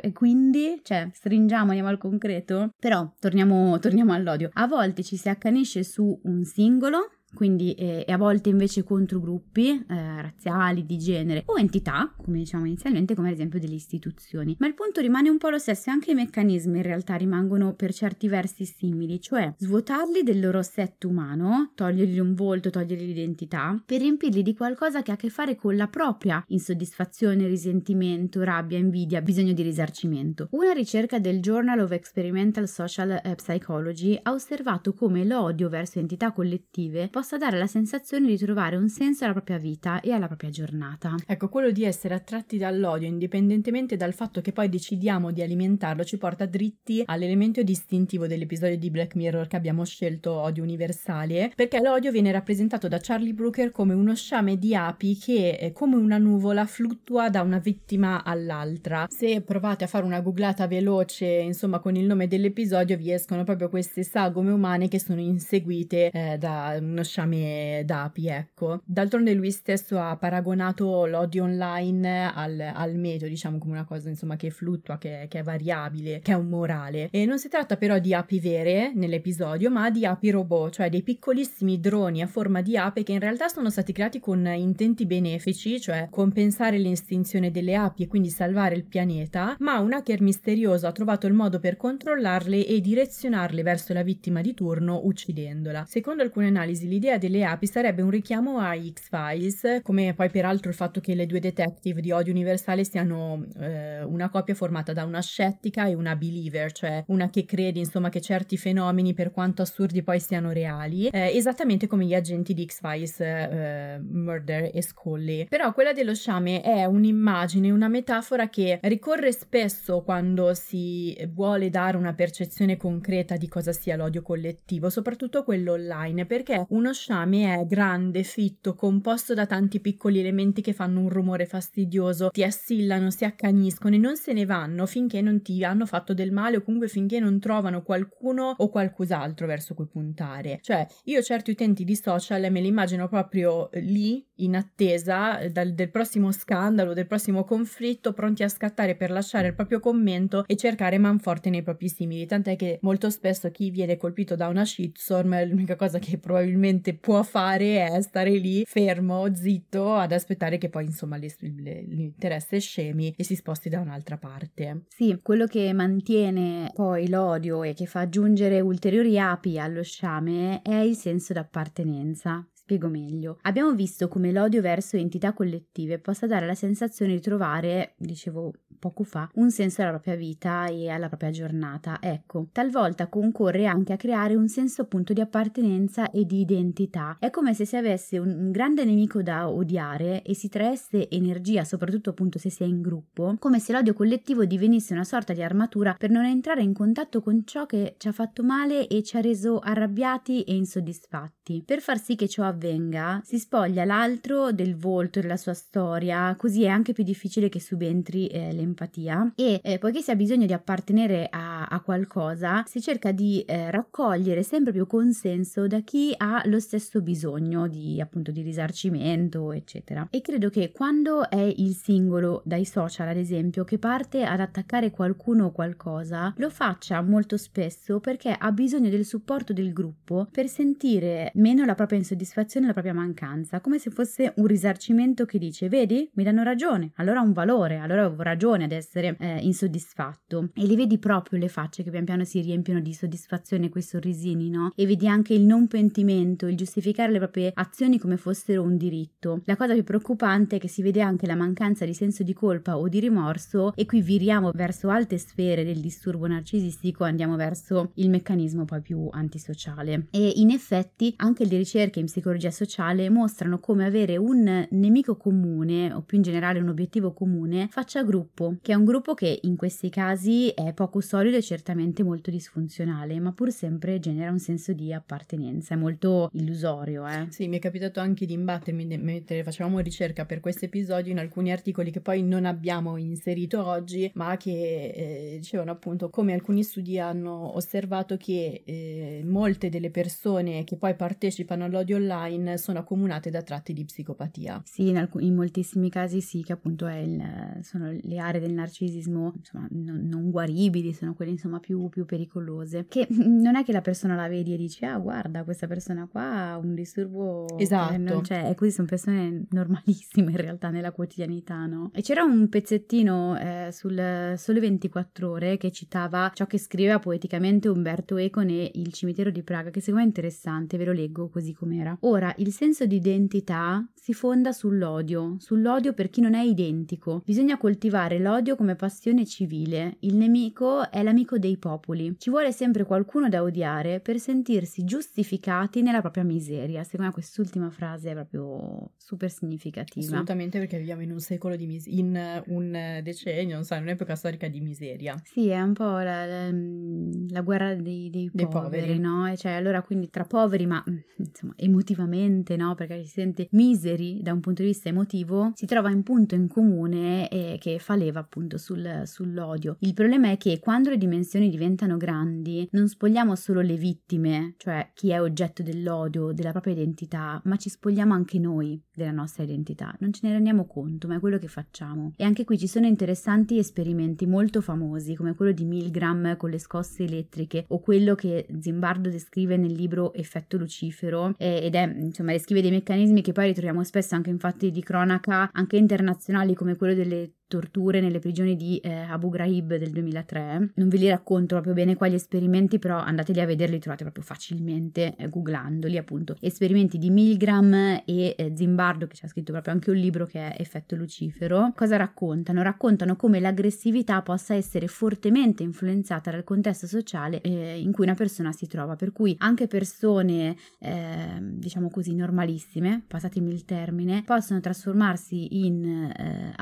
e quindi, cioè, stringiamo, andiamo al concreto. Però torniamo, torniamo all'odio. A volte ci si accanisce su un singolo quindi eh, e a volte invece contro gruppi eh, razziali, di genere o entità, come diciamo inizialmente, come ad esempio delle istituzioni. Ma il punto rimane un po' lo stesso e anche i meccanismi in realtà rimangono per certi versi simili, cioè svuotarli del loro assetto umano, togliergli un volto, togliergli l'identità, per riempirli di qualcosa che ha a che fare con la propria insoddisfazione, risentimento, rabbia, invidia, bisogno di risarcimento. Una ricerca del Journal of Experimental Social Psychology ha osservato come l'odio verso entità collettive possa dare la sensazione di trovare un senso alla propria vita e alla propria giornata. Ecco, quello di essere attratti dall'odio, indipendentemente dal fatto che poi decidiamo di alimentarlo, ci porta dritti all'elemento distintivo dell'episodio di Black Mirror che abbiamo scelto odio universale, perché l'odio viene rappresentato da Charlie Brooker come uno sciame di api che, eh, come una nuvola, fluttua da una vittima all'altra. Se provate a fare una googlata veloce, insomma, con il nome dell'episodio, vi escono proprio queste sagome umane che sono inseguite eh, da uno sciame d'api, ecco. D'altronde lui stesso ha paragonato l'odio online al, al meteo, diciamo come una cosa insomma che fluttua, che, che, è variabile, che è un morale. E non si tratta però di api vere nell'episodio, ma di api robot, cioè dei piccolissimi droni a forma di ape che in realtà sono stati creati con intenti benefici, cioè compensare l'estinzione delle api e quindi salvare il pianeta, ma un hacker misterioso ha trovato il modo per controllarle e direzionarle verso la vittima di turno uccidendola. Secondo alcune analisi l'idea delle api sarebbe un richiamo a X-Files, come poi peraltro il fatto che le due detective di odio universale siano eh, una coppia formata da una scettica e una believer, cioè una che crede insomma che certi fenomeni per quanto assurdi poi siano reali, eh, esattamente come gli agenti di X-Files eh, Murder e Scully. Però quella dello sciame è un'immagine, una metafora che ricorre spesso quando si vuole dare una percezione concreta di cosa sia l'odio collettivo, soprattutto quello online, perché uno uno sciame è grande, fitto, composto da tanti piccoli elementi che fanno un rumore fastidioso, ti assillano, si accaniscono e non se ne vanno finché non ti hanno fatto del male o comunque finché non trovano qualcuno o qualcos'altro verso cui puntare. Cioè, io certi utenti di social me li immagino proprio lì in attesa eh, dal, del prossimo scandalo, del prossimo conflitto, pronti a scattare per lasciare il proprio commento e cercare manforte nei propri simili. Tant'è che molto spesso chi viene colpito da una shitstorm, l'unica cosa che probabilmente può fare è stare lì fermo, zitto, ad aspettare che poi insomma l'interesse scemi e si sposti da un'altra parte. Sì, quello che mantiene poi l'odio e che fa aggiungere ulteriori api allo sciame è il senso d'appartenenza. Spiego meglio. Abbiamo visto come l'odio verso entità collettive possa dare la sensazione di trovare, dicevo poco fa, un senso alla propria vita e alla propria giornata. Ecco, talvolta concorre anche a creare un senso appunto di appartenenza e di identità. È come se si avesse un grande nemico da odiare e si traesse energia, soprattutto appunto se si è in gruppo, come se l'odio collettivo divenisse una sorta di armatura per non entrare in contatto con ciò che ci ha fatto male e ci ha reso arrabbiati e insoddisfatti. Per far sì che ciò avvenga, si spoglia l'altro del volto della sua storia, così è anche più difficile che subentri eh, l'empatia e eh, poiché si ha bisogno di appartenere a, a qualcosa, si cerca di eh, raccogliere sempre più consenso da chi ha lo stesso bisogno di appunto di risarcimento, eccetera. E credo che quando è il singolo dai social, ad esempio, che parte ad attaccare qualcuno o qualcosa, lo faccia molto spesso perché ha bisogno del supporto del gruppo per sentire meno la propria insoddisfazione soddisfazione la propria mancanza, come se fosse un risarcimento che dice: Vedi, mi danno ragione, allora ho un valore, allora avevo ragione ad essere eh, insoddisfatto. E li vedi proprio le facce che pian piano si riempiono di soddisfazione, quei sorrisini, no? E vedi anche il non pentimento, il giustificare le proprie azioni come fossero un diritto. La cosa più preoccupante è che si vede anche la mancanza di senso di colpa o di rimorso, e qui viriamo verso alte sfere del disturbo narcisistico, andiamo verso il meccanismo poi più antisociale. E in effetti anche le ricerche in psicologia sociale mostrano come avere un nemico comune o più in generale un obiettivo comune faccia gruppo, che è un gruppo che in questi casi è poco solido e certamente molto disfunzionale, ma pur sempre genera un senso di appartenenza, è molto illusorio. Eh? Sì, mi è capitato anche di imbattermi mentre facevamo ricerca per questo episodio in alcuni articoli che poi non abbiamo inserito oggi, ma che eh, dicevano appunto come alcuni studi hanno osservato che eh, molte delle persone che poi partecipano all'odio online online sono accomunate da tratti di psicopatia. Sì, in, alc- in moltissimi casi sì, che appunto il, sono le aree del narcisismo insomma, non, non, guaribili, sono quelle insomma più, più, pericolose. Che non è che la persona la vedi e dici, ah guarda, questa persona qua ha un disturbo... Esatto. Non c'è, e così sono persone normalissime in realtà nella quotidianità, no? E c'era un pezzettino eh, sul Sole 24 Ore che citava ciò che scriveva poeticamente Umberto Eco e Il cimitero di Praga, che secondo me è interessante, ve lo leggo così com'era. Ora, il senso di identità si fonda sull'odio, sull'odio per chi non è identico. Bisogna coltivare l'odio come passione civile. Il nemico è l'amico dei popoli. Ci vuole sempre qualcuno da odiare per sentirsi giustificati nella propria miseria. Secondo me quest'ultima frase è proprio super significativa. Assolutamente perché viviamo in un secolo di miseria, in un decennio, non so, in un'epoca storica di miseria. Sì, è un po' la, la, la guerra dei, dei, dei poveri, poveri, no? Cioè, allora quindi tra poveri, ma insomma, emotivamente, no? Perché si sente miseri da un punto di vista emotivo si trova in punto in comune e che fa leva appunto sul, sull'odio. Il problema è che quando le dimensioni diventano grandi non spogliamo solo le vittime, cioè chi è oggetto dell'odio, della propria identità, ma ci spogliamo anche noi della nostra identità. Non ce ne rendiamo conto, ma è quello che facciamo. E anche qui ci sono interessanti esperimenti molto famosi, come quello di Milgram con le scosse elettriche o quello che Zimbardo descrive nel libro Effetto Lucifero ed è, insomma, descrive dei meccanismi che poi ritroviamo spesso anche in fatti di cronaca, anche internazionali come quello delle torture nelle prigioni di eh, Abu Ghraib del 2003. Non ve li racconto proprio bene quali esperimenti, però andateli a vederli, trovate proprio facilmente eh, googlandoli appunto. Esperimenti di Milgram e eh, Zimbardo, che ci ha scritto proprio anche un libro che è Effetto Lucifero. Cosa raccontano? Raccontano come l'aggressività possa essere fortemente influenzata dal contesto sociale eh, in cui una persona si trova, per cui anche persone, ehm, diciamo così, normalissime, passatemi il termine, possono trasformarsi in eh,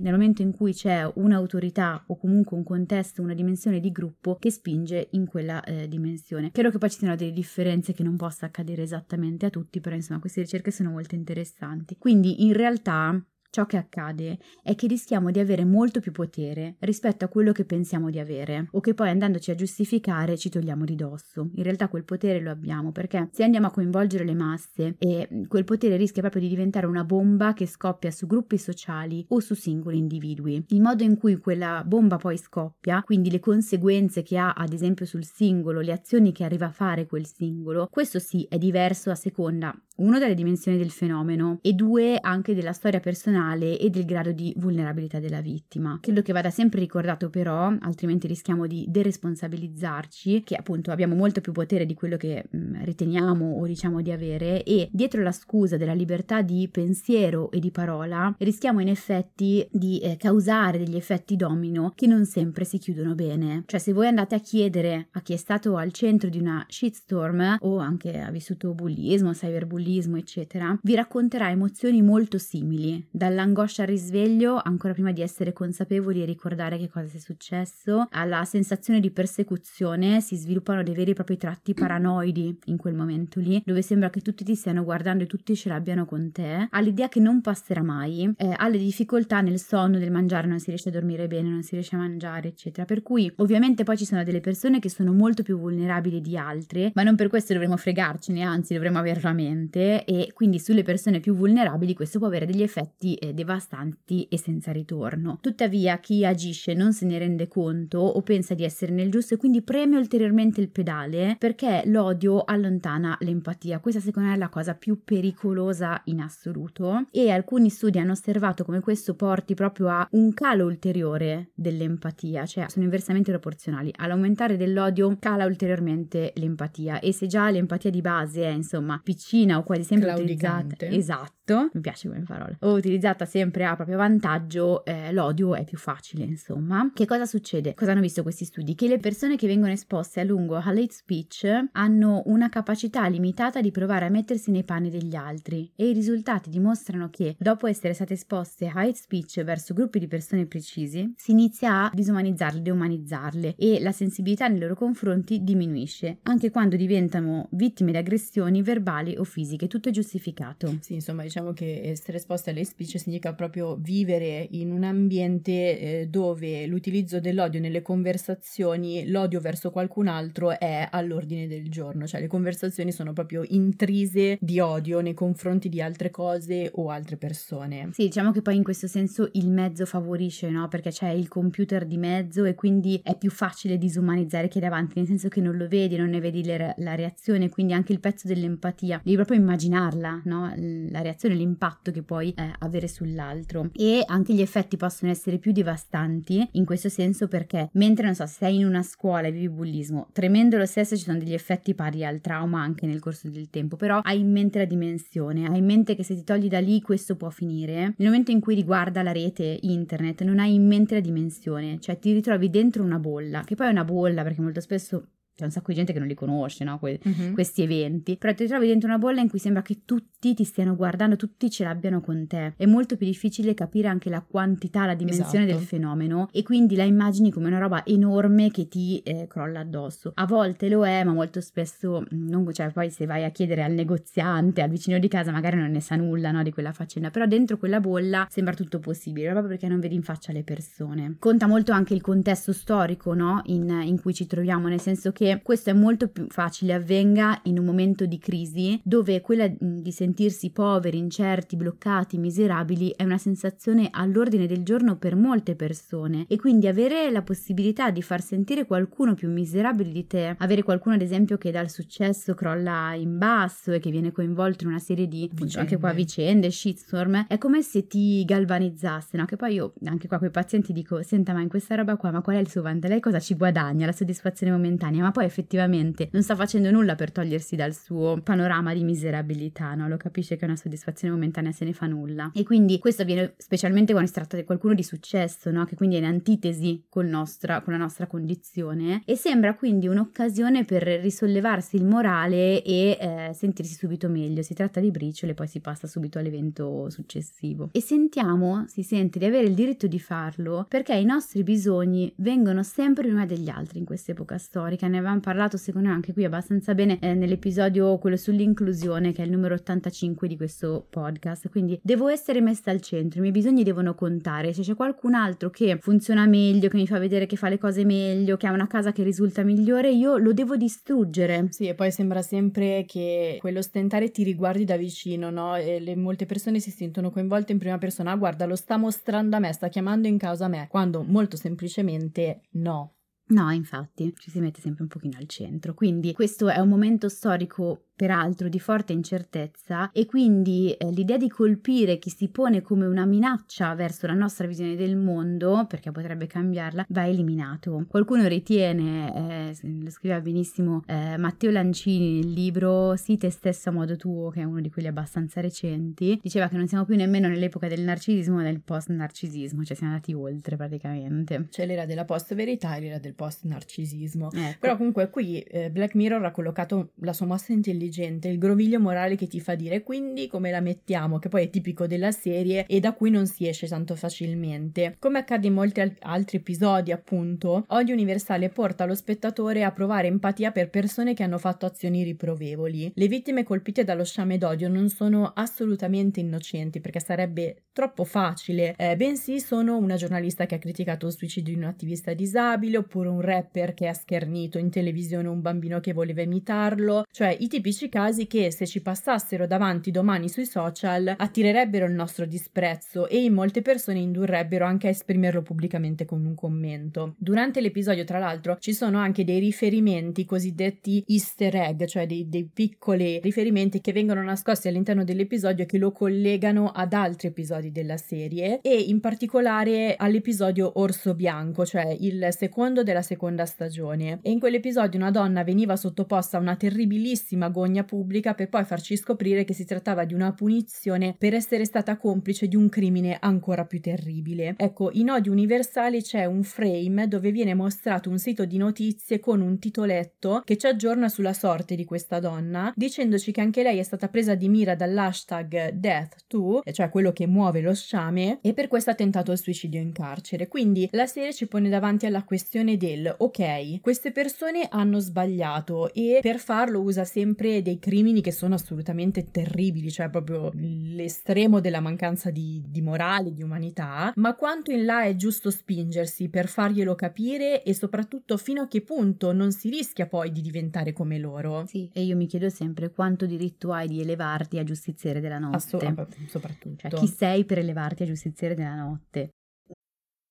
nel momento in cui c'è un'autorità o comunque un contesto, una dimensione di gruppo che spinge in quella eh, dimensione. Credo che poi ci siano delle differenze che non possa accadere esattamente a tutti, però insomma queste ricerche sono molto interessanti. Quindi in realtà Ciò che accade è che rischiamo di avere molto più potere rispetto a quello che pensiamo di avere o che poi andandoci a giustificare ci togliamo di dosso. In realtà quel potere lo abbiamo perché se andiamo a coinvolgere le masse e quel potere rischia proprio di diventare una bomba che scoppia su gruppi sociali o su singoli individui. Il modo in cui quella bomba poi scoppia, quindi le conseguenze che ha ad esempio sul singolo, le azioni che arriva a fare quel singolo, questo sì è diverso a seconda uno delle dimensioni del fenomeno e due anche della storia personale personale e del grado di vulnerabilità della vittima. Credo che vada sempre ricordato però, altrimenti rischiamo di deresponsabilizzarci, che appunto abbiamo molto più potere di quello che mh, mm, riteniamo o diciamo di avere e dietro la scusa della libertà di pensiero e di parola rischiamo in effetti di eh, causare degli effetti domino che non sempre si chiudono bene. Cioè se voi andate a chiedere a chi è stato al centro di una shitstorm o anche ha vissuto bullismo, cyberbullismo eccetera, vi racconterà emozioni molto simili, dal dall'angoscia al risveglio, ancora prima di essere consapevoli e ricordare che cosa è successo, alla sensazione di persecuzione, si sviluppano dei veri e propri tratti paranoidi in quel momento lì, dove sembra che tutti ti stiano guardando e tutti ce l'abbiano con te, all'idea che non passerà mai, eh, alle difficoltà nel sonno, del mangiare, non si riesce a dormire bene, non si riesce a mangiare, eccetera. Per cui ovviamente poi ci sono delle persone che sono molto più vulnerabili di altre, ma non per questo dovremmo fregarcene, anzi dovremmo averla a mente e quindi sulle persone più vulnerabili questo può avere degli effetti eh, devastanti e senza ritorno. Tuttavia, chi agisce non se ne rende conto o pensa di essere nel giusto e quindi preme ulteriormente il pedale perché l'odio allontana l'empatia. Questa secondo me è la cosa più pericolosa in assoluto e alcuni studi hanno osservato come questo porti proprio a un calo ulteriore dell'empatia, cioè sono inversamente proporzionali. All'aumentare dell'odio cala ulteriormente l'empatia e se già l'empatia di base è insomma piccina o quasi sempre utilizzata, esatto, mi piace come parola, o utilizzata sempre a proprio vantaggio, eh, l'odio è più facile, insomma. Che cosa succede? Cosa hanno visto questi studi? Che le persone che vengono esposte a lungo a hate speech hanno una capacità limitata di provare a mettersi nei panni degli altri e i risultati dimostrano che dopo essere state esposte a hate speech verso gruppi di persone precisi, si inizia a disumanizzarle, deumanizzarle e la sensibilità nei loro confronti diminuisce, anche quando diventano vittime di aggressioni verbali o fisiche, tutto è giustificato. Sì, insomma, diciamo che essere esposte alle hate speech significa proprio vivere in un ambiente eh, dove l'utilizzo dell'odio nelle conversazioni, l'odio verso qualcun altro è all'ordine del giorno, cioè le conversazioni sono proprio intrise di odio nei confronti di altre cose o altre persone. Sì, diciamo che poi in questo senso il mezzo favorisce, no? Perché c'è il computer di mezzo e quindi è più facile disumanizzare chi è davanti, nel senso che non lo vedi, non ne vedi le, la reazione, quindi anche il pezzo dell'empatia, devi proprio immaginarla, no? La reazione, l'impatto che puoi eh, avere sull'altro e anche gli effetti possono essere più devastanti in questo senso perché mentre non so se sei in una scuola e vivi bullismo tremendo lo stesso ci sono degli effetti pari al trauma anche nel corso del tempo però hai in mente la dimensione hai in mente che se ti togli da lì questo può finire nel momento in cui riguarda la rete internet non hai in mente la dimensione cioè ti ritrovi dentro una bolla che poi è una bolla perché molto spesso c'è un sacco di gente che non li conosce, no? Que- uh-huh. Questi eventi. Però ti trovi dentro una bolla in cui sembra che tutti ti stiano guardando, tutti ce l'abbiano con te. È molto più difficile capire anche la quantità, la dimensione esatto. del fenomeno e quindi la immagini come una roba enorme che ti eh, crolla addosso. A volte lo è, ma molto spesso mm, non, cioè poi se vai a chiedere al negoziante, al vicino di casa, magari non ne sa nulla, no? Di quella faccenda. Però dentro quella bolla sembra tutto possibile, proprio perché non vedi in faccia le persone. Conta molto anche il contesto storico, no? In, in cui ci troviamo, nel senso che che questo è molto più facile avvenga in un momento di crisi dove quella di sentirsi poveri, incerti, bloccati, miserabili è una sensazione all'ordine del giorno per molte persone e quindi avere la possibilità di far sentire qualcuno più miserabile di te, avere qualcuno ad esempio che dal successo crolla in basso e che viene coinvolto in una serie di vicende. anche qua vicende, shitstorm, è come se ti galvanizzasse, no? Che poi io anche qua con i pazienti dico, senta ma in questa roba qua, ma qual è il suo vantaggio? Lei cosa ci guadagna? La soddisfazione momentanea? Ma poi effettivamente non sta facendo nulla per togliersi dal suo panorama di miserabilità, no? Lo capisce che è una soddisfazione momentanea se ne fa nulla. E quindi questo avviene specialmente quando si tratta di qualcuno di successo, no? Che quindi è in antitesi con, nostra, con la nostra condizione e sembra quindi un'occasione per risollevarsi il morale e eh, sentirsi subito meglio. Si tratta di briciole poi si passa subito all'evento successivo. E sentiamo, si sente di avere il diritto di farlo perché i nostri bisogni vengono sempre prima degli altri in questa epoca storica. Ne avevamo parlato secondo me anche qui abbastanza bene eh, nell'episodio quello sull'inclusione che è il numero 85 di questo podcast. Quindi devo essere messa al centro, i miei bisogni devono contare. Se c'è qualcun altro che funziona meglio, che mi fa vedere che fa le cose meglio, che ha una casa che risulta migliore, io lo devo distruggere. Sì, e poi sembra sempre che quello stentare ti riguardi da vicino, no? E le, molte persone si sentono coinvolte in prima persona. Ah, guarda, lo sta mostrando a me, sta chiamando in causa me, quando molto semplicemente no. No, infatti, ci si mette sempre un pochino al centro. Quindi questo è un momento storico peraltro di forte incertezza e quindi eh, l'idea di colpire chi si pone come una minaccia verso la nostra visione del mondo, perché potrebbe cambiarla, va eliminato. Qualcuno ritiene, eh, lo scriveva benissimo eh, Matteo Lancini nel libro Sii te stesso a modo tuo, che è uno di quelli abbastanza recenti, diceva che non siamo più nemmeno nell'epoca del narcisismo ma del post-narcisismo, cioè siamo andati oltre praticamente. C'è l'era della post-verità e l'era del post-narcisismo. Ecco. Però comunque qui eh, Black Mirror ha collocato la sua mossa intelligente intelligente, il groviglio morale che ti fa dire quindi come la mettiamo, che poi è tipico della serie e da cui non si esce tanto facilmente. Come accade in molti al- altri episodi, appunto, Odio Universale porta lo spettatore a provare empatia per persone che hanno fatto azioni riprovevoli. Le vittime colpite dallo sciame d'odio non sono assolutamente innocenti perché sarebbe troppo facile, eh, bensì sono una giornalista che ha criticato il suicidio di un attivista disabile oppure un rapper che ha schernito in televisione un bambino che voleva imitarlo, cioè i tipici tipici casi che se ci passassero davanti domani sui social attirerebbero il nostro disprezzo e in molte persone indurrebbero anche a esprimerlo pubblicamente con un commento. Durante l'episodio, tra l'altro, ci sono anche dei riferimenti cosiddetti easter egg, cioè dei, dei piccoli riferimenti che vengono nascosti all'interno dell'episodio e che lo collegano ad altri episodi della serie e in particolare all'episodio Orso Bianco, cioè il secondo della seconda stagione. E in quell'episodio una donna veniva sottoposta a una terribilissima vergogna pubblica per poi farci scoprire che si trattava di una punizione per essere stata complice di un crimine ancora più terribile. Ecco, in Odi Universali c'è un frame dove viene mostrato un sito di notizie con un titoletto che ci aggiorna sulla sorte di questa donna, dicendoci che anche lei è stata presa di mira dall'hashtag Death2, cioè quello che muove lo sciame, e per questo ha tentato il suicidio in carcere. Quindi la serie ci pone davanti alla questione del ok, queste persone hanno sbagliato e per farlo usa sempre dei crimini che sono assolutamente terribili, cioè proprio l'estremo della mancanza di, di morale, di umanità, ma quanto in là è giusto spingersi per farglielo capire e soprattutto fino a che punto non si rischia poi di diventare come loro. Sì, e io mi chiedo sempre quanto diritto hai di elevarti a giustiziere della notte. Assolutamente, soprattutto. Cioè, chi sei per elevarti a giustiziere della notte?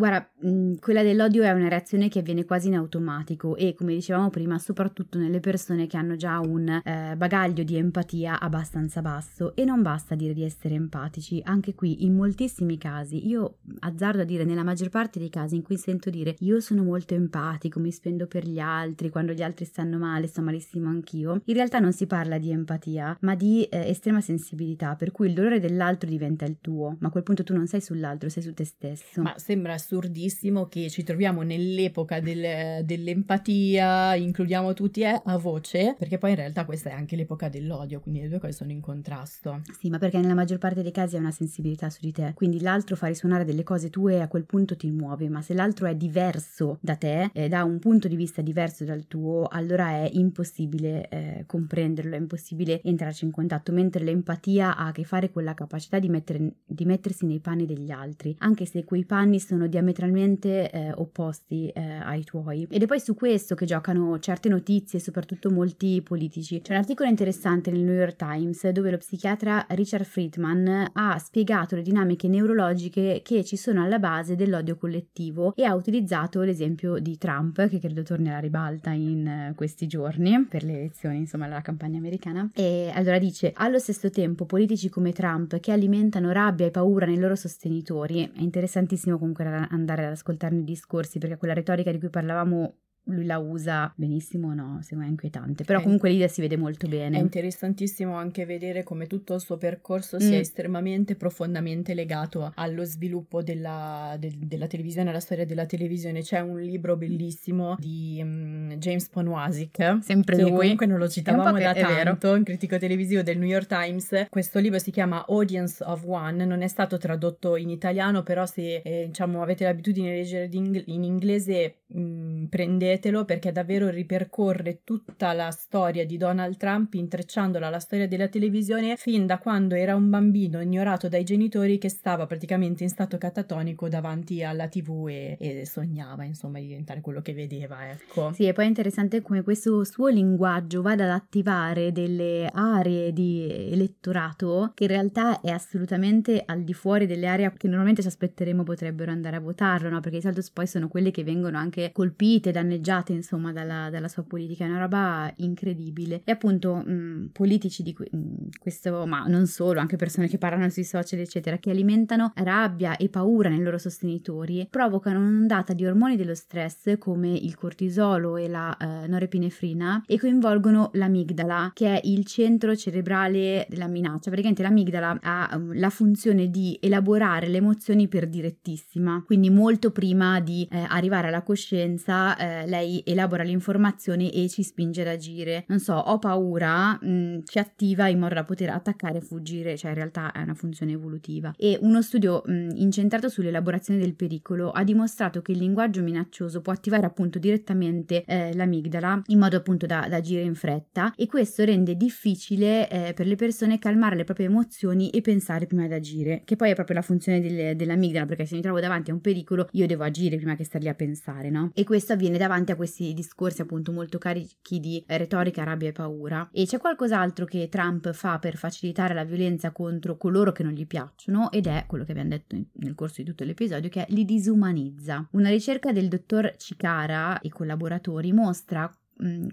Guarda, mh, quella dell'odio è una reazione che avviene quasi in automatico e, come dicevamo prima, soprattutto nelle persone che hanno già un eh, bagaglio di empatia abbastanza basso. E non basta dire di essere empatici, anche qui in moltissimi casi, io azzardo a dire nella maggior parte dei casi in cui sento dire io sono molto empatico, mi spendo per gli altri, quando gli altri stanno male, sto malissimo anch'io, in realtà non si parla di empatia, ma di eh, estrema sensibilità, per cui il dolore dell'altro diventa il tuo, ma a quel punto tu non sei sull'altro, sei su te stesso. Ma sembra assurdissimo che ci troviamo nell'epoca del, dell'empatia, includiamo tutti eh, a voce, perché poi in realtà questa è anche l'epoca dell'odio, quindi le due cose sono in contrasto. Sì, ma perché nella maggior parte dei casi è una sensibilità su di te, quindi l'altro fa risuonare delle cose tue e a quel punto ti muove, ma se l'altro è diverso da te, eh, da un punto di vista diverso dal tuo, allora è impossibile eh, comprenderlo, è impossibile entrarci in contatto, mentre l'empatia ha a che fare con la capacità di, mettere, di mettersi nei panni degli altri, anche se quei panni sono diametralmente eh, opposti eh, ai tuoi. Ed è poi su questo che giocano certe notizie, soprattutto molti politici. C'è un articolo interessante nel New York Times dove lo psichiatra Richard Friedman ha spiegato le dinamiche neurologiche che ci sono alla base dell'odio collettivo e ha utilizzato l'esempio di Trump, che credo torni alla ribalta in eh, questi giorni per le elezioni, insomma, la campagna americana. E allora dice: allo stesso tempo, politici come Trump che alimentano rabbia e paura nei loro sostenitori, è interessantissimo comunque andare ad ascoltarne i discorsi perché quella retorica di cui parlavamo lui la usa benissimo, no, secondo me è inquietante, però comunque l'idea si vede molto bene. È interessantissimo anche vedere come tutto il suo percorso sia mm. estremamente profondamente legato allo sviluppo della, de, della, televisione, alla storia della televisione. C'è un libro bellissimo di um, James Ponwasik, sempre lui. Comunque non lo citavamo da tanto, un critico televisivo del New York Times. Questo libro si chiama Audience of One, non è stato tradotto in italiano, però se eh, diciamo avete l'abitudine di leggere in inglese mm, prendete leggetelo perché davvero ripercorre tutta la storia di Donald Trump intrecciandola alla storia della televisione fin da quando era un bambino ignorato dai genitori che stava praticamente in stato catatonico davanti alla tv e, e sognava insomma di diventare quello che vedeva ecco sì e poi è interessante come questo suo linguaggio vada ad attivare delle aree di elettorato che in realtà è assolutamente al di fuori delle aree che normalmente ci aspetteremo potrebbero andare a votarlo no? perché di solito poi sono quelle che vengono anche colpite danneggiate insomma dalla, dalla, sua politica, è una roba incredibile. E appunto mh, politici di mh, questo, ma non solo, anche persone che parlano sui social eccetera, che alimentano rabbia e paura nei loro sostenitori, provocano un'ondata di ormoni dello stress come il cortisolo e la eh, norepinefrina e coinvolgono l'amigdala che è il centro cerebrale della minaccia. Praticamente l'amigdala ha um, la funzione di elaborare le emozioni per direttissima, quindi molto prima di eh, arrivare alla coscienza eh, lei lei elabora l'informazione e ci spinge ad agire. Non so, ho paura, mh, mm, ci attiva in modo da poter attaccare e fuggire, cioè in realtà è una funzione evolutiva. E uno studio mh, mm, incentrato sull'elaborazione del pericolo ha dimostrato che il linguaggio minaccioso può attivare appunto direttamente eh, l'amigdala in modo appunto da, da, agire in fretta e questo rende difficile eh, per le persone calmare le proprie emozioni e pensare prima di agire, che poi è proprio la funzione del, dell'amigdala perché se mi trovo davanti a un pericolo io devo agire prima che star lì a pensare, no? E questo avviene davanti a questi discorsi appunto molto carichi di retorica, rabbia e paura. E c'è qualcos'altro che Trump fa per facilitare la violenza contro coloro che non gli piacciono ed è quello che abbiamo detto nel corso di tutto l'episodio che li disumanizza. Una ricerca del dottor Cicara e collaboratori mostra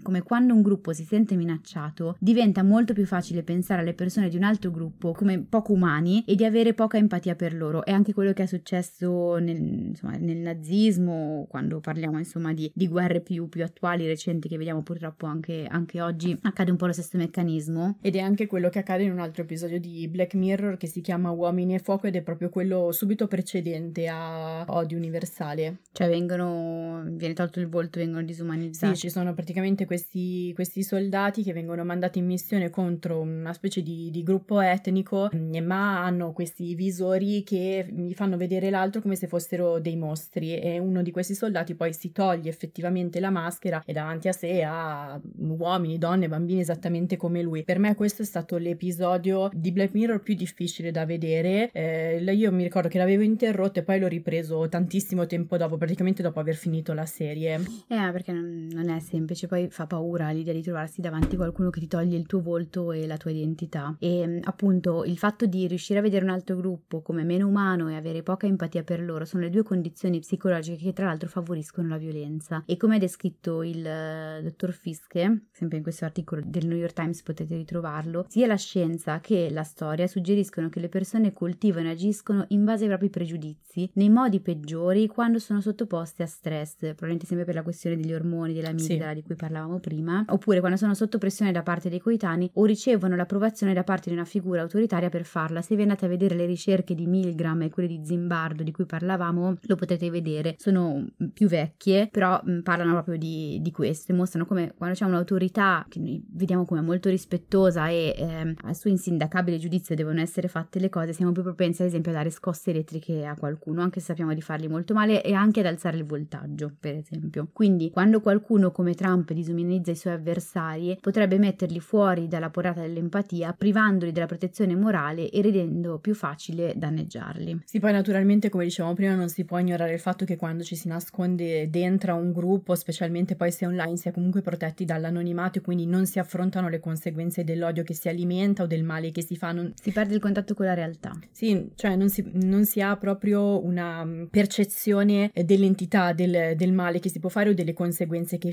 come quando un gruppo si sente minacciato, diventa molto più facile pensare alle persone di un altro gruppo come poco umani e di avere poca empatia per loro. È anche quello che è successo nel, insomma, nel nazismo, quando parliamo insomma di, di guerre più, più, attuali, recenti, che vediamo purtroppo anche, anche oggi, accade un po' lo stesso meccanismo. Ed è anche quello che accade in un altro episodio di Black Mirror che si chiama Uomini e Fuoco ed è proprio quello subito precedente a Odio Universale. Cioè vengono, viene tolto il volto, vengono disumanizzati. Sì, ci sono praticamente praticamente questi, questi, soldati che vengono mandati in missione contro una specie di, di, gruppo etnico, ma hanno questi visori che gli fanno vedere l'altro come se fossero dei mostri e uno di questi soldati poi si toglie effettivamente la maschera e davanti a sé ha uomini, donne, bambini esattamente come lui. Per me questo è stato l'episodio di Black Mirror più difficile da vedere. Eh, io mi ricordo che l'avevo interrotto e poi l'ho ripreso tantissimo tempo dopo, praticamente dopo aver finito la serie. Eh, perché non è semplice poi fa paura l'idea di trovarsi davanti a qualcuno che ti toglie il tuo volto e la tua identità. E mm, appunto il fatto di riuscire a vedere un altro gruppo come meno umano e avere poca empatia per loro sono le due condizioni psicologiche che tra l'altro favoriscono la violenza. E come ha descritto il uh, dottor Fiske, sempre in questo articolo del New York Times potete ritrovarlo, sia la scienza che la storia suggeriscono che le persone coltivano e agiscono in base ai propri pregiudizi nei modi peggiori quando sono sottoposte a stress, probabilmente sempre per la questione degli ormoni, dell'amigdala sì. di cui parlavamo prima, oppure quando sono sotto pressione da parte dei coetanei o ricevono l'approvazione da parte di una figura autoritaria per farla. Se vi andate a vedere le ricerche di Milgram e quelle di Zimbardo di cui parlavamo, lo potete vedere. Sono più vecchie, però mh, parlano proprio di, di questo e mostrano come quando c'è un'autorità che noi vediamo come molto rispettosa e eh, al suo insindacabile giudizio devono essere fatte le cose, siamo più propensi ad esempio a dare scosse elettriche a qualcuno, anche se sappiamo di fargli molto male e anche ad alzare il voltaggio, per esempio. Quindi quando qualcuno come Trump campo e disumanizza i suoi avversari, potrebbe metterli fuori dalla portata dell'empatia, privandoli della protezione morale e rendendo più facile danneggiarli. Sì, poi naturalmente, come dicevamo prima, non si può ignorare il fatto che quando ci si nasconde dentro a un gruppo, specialmente poi se online, si è comunque protetti dall'anonimato e quindi non si affrontano le conseguenze dell'odio che si alimenta o del male che si fa. Non... Si perde il contatto con la realtà. Sì, cioè non si, non si ha proprio una mm, percezione dell'entità del, del, male che si può fare o delle conseguenze che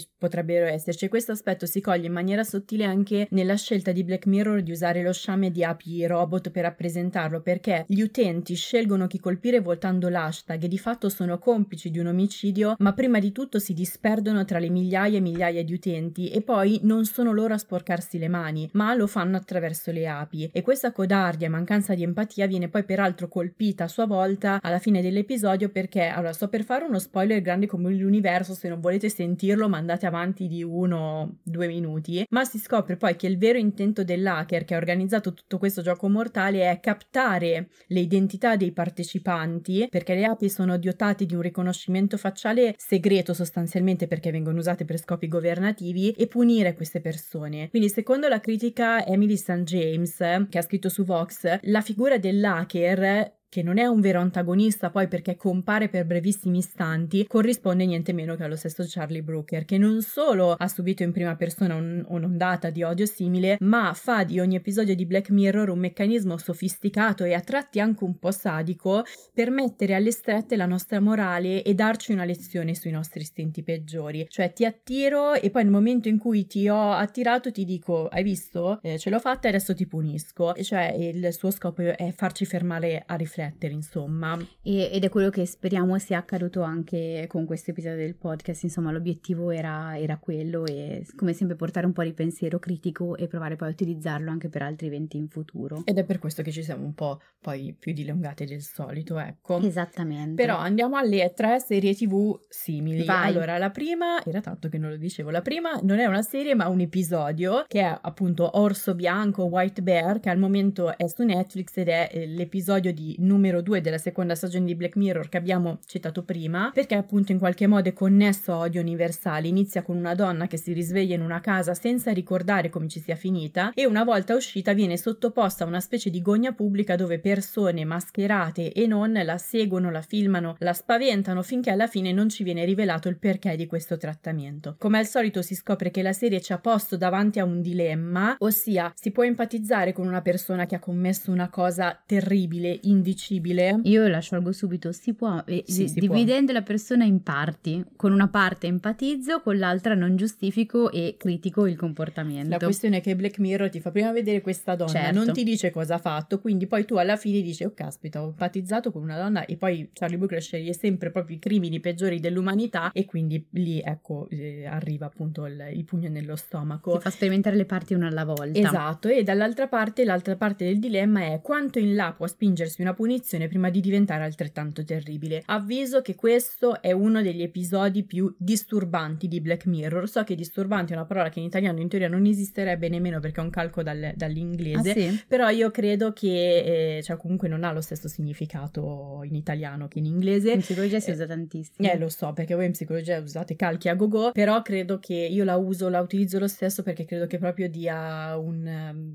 potrebbero esserci. Questo aspetto si coglie in maniera sottile anche nella scelta di Black Mirror di usare lo sciame di api robot per rappresentarlo, perché gli utenti scelgono chi colpire voltando l'hashtag e di fatto sono complici di un omicidio, ma prima di tutto si disperdono tra le migliaia e migliaia di utenti e poi non sono loro a sporcarsi le mani, ma lo fanno attraverso le api. E questa codardia e mancanza di empatia viene poi peraltro colpita a sua volta alla fine dell'episodio perché, allora sto per fare uno spoiler grande come l'universo, se non volete sentirlo mandate avanti di uno, due minuti, ma si scopre poi che il vero intento dell'hacker che ha organizzato tutto questo gioco mortale è captare le identità dei partecipanti, perché le api sono dotate di un riconoscimento facciale segreto sostanzialmente perché vengono usate per scopi governativi e punire queste persone. Quindi secondo la critica Emily St. James, che ha scritto su Vox, la figura dell'hacker che non è un vero antagonista poi perché compare per brevissimi istanti, corrisponde niente meno che allo stesso Charlie Brooker, che non solo ha subito in prima persona un, un'ondata di odio simile, ma fa di ogni episodio di Black Mirror un meccanismo sofisticato e a tratti anche un po' sadico per mettere alle strette la nostra morale e darci una lezione sui nostri istinti peggiori. Cioè ti attiro e poi nel momento in cui ti ho attirato ti dico hai visto? Eh, ce l'ho fatta e adesso ti punisco. E cioè il suo scopo è farci fermare a riflettere riflettere, insomma. E, ed è quello che speriamo sia accaduto anche con questo episodio del podcast, insomma l'obiettivo era, era quello e come sempre portare un po' di pensiero critico e provare poi a utilizzarlo anche per altri eventi in futuro. Ed è per questo che ci siamo un po' poi più dilungate del solito, ecco. Esattamente. Però andiamo alle tre serie tv simili. Vai. Allora, la prima, era tanto che non lo dicevo, la prima non è una serie ma un episodio che è appunto Orso Bianco, White Bear, che al momento è su Netflix ed è eh, l'episodio di numero 2 della seconda stagione di Black Mirror che abbiamo citato prima, perché appunto in qualche modo è connesso a odio universale. Inizia con una donna che si risveglia in una casa senza ricordare come ci sia finita e una volta uscita viene sottoposta a una specie di gogna pubblica dove persone mascherate e non la seguono, la filmano, la spaventano finché alla fine non ci viene rivelato il perché di questo trattamento. Come al solito si scopre che la serie ci ha posto davanti a un dilemma, ossia si può empatizzare con una persona che ha commesso una cosa terribile, indicibile indicibile. Io la sciolgo subito, si può, eh, sì, si dividendo può. la persona in parti, con una parte empatizzo, con l'altra non giustifico e critico il comportamento. La questione è che Black Mirror ti fa prima vedere questa donna, certo. non ti dice cosa ha fatto, quindi poi tu alla fine dici, oh caspita, ho empatizzato con una donna e poi Charlie Brooker sceglie sempre proprio i crimini peggiori dell'umanità e quindi lì ecco eh, arriva appunto il, il, pugno nello stomaco. Ti fa sperimentare le parti una alla volta. Esatto, e dall'altra parte, l'altra parte del dilemma è quanto in là può spingersi una punizione prima di diventare altrettanto terribile. Avviso che questo è uno degli episodi più disturbanti di Black Mirror. So che disturbante è una parola che in italiano in teoria non esisterebbe nemmeno perché è un calco dal, dall'inglese, ah, sì? però io credo che, eh, cioè comunque non ha lo stesso significato in italiano che in inglese. In psicologia si usa tantissimo. Eh, lo so, perché voi in psicologia usate calchi a go-go, però credo che io la uso, la utilizzo lo stesso perché credo che proprio dia un,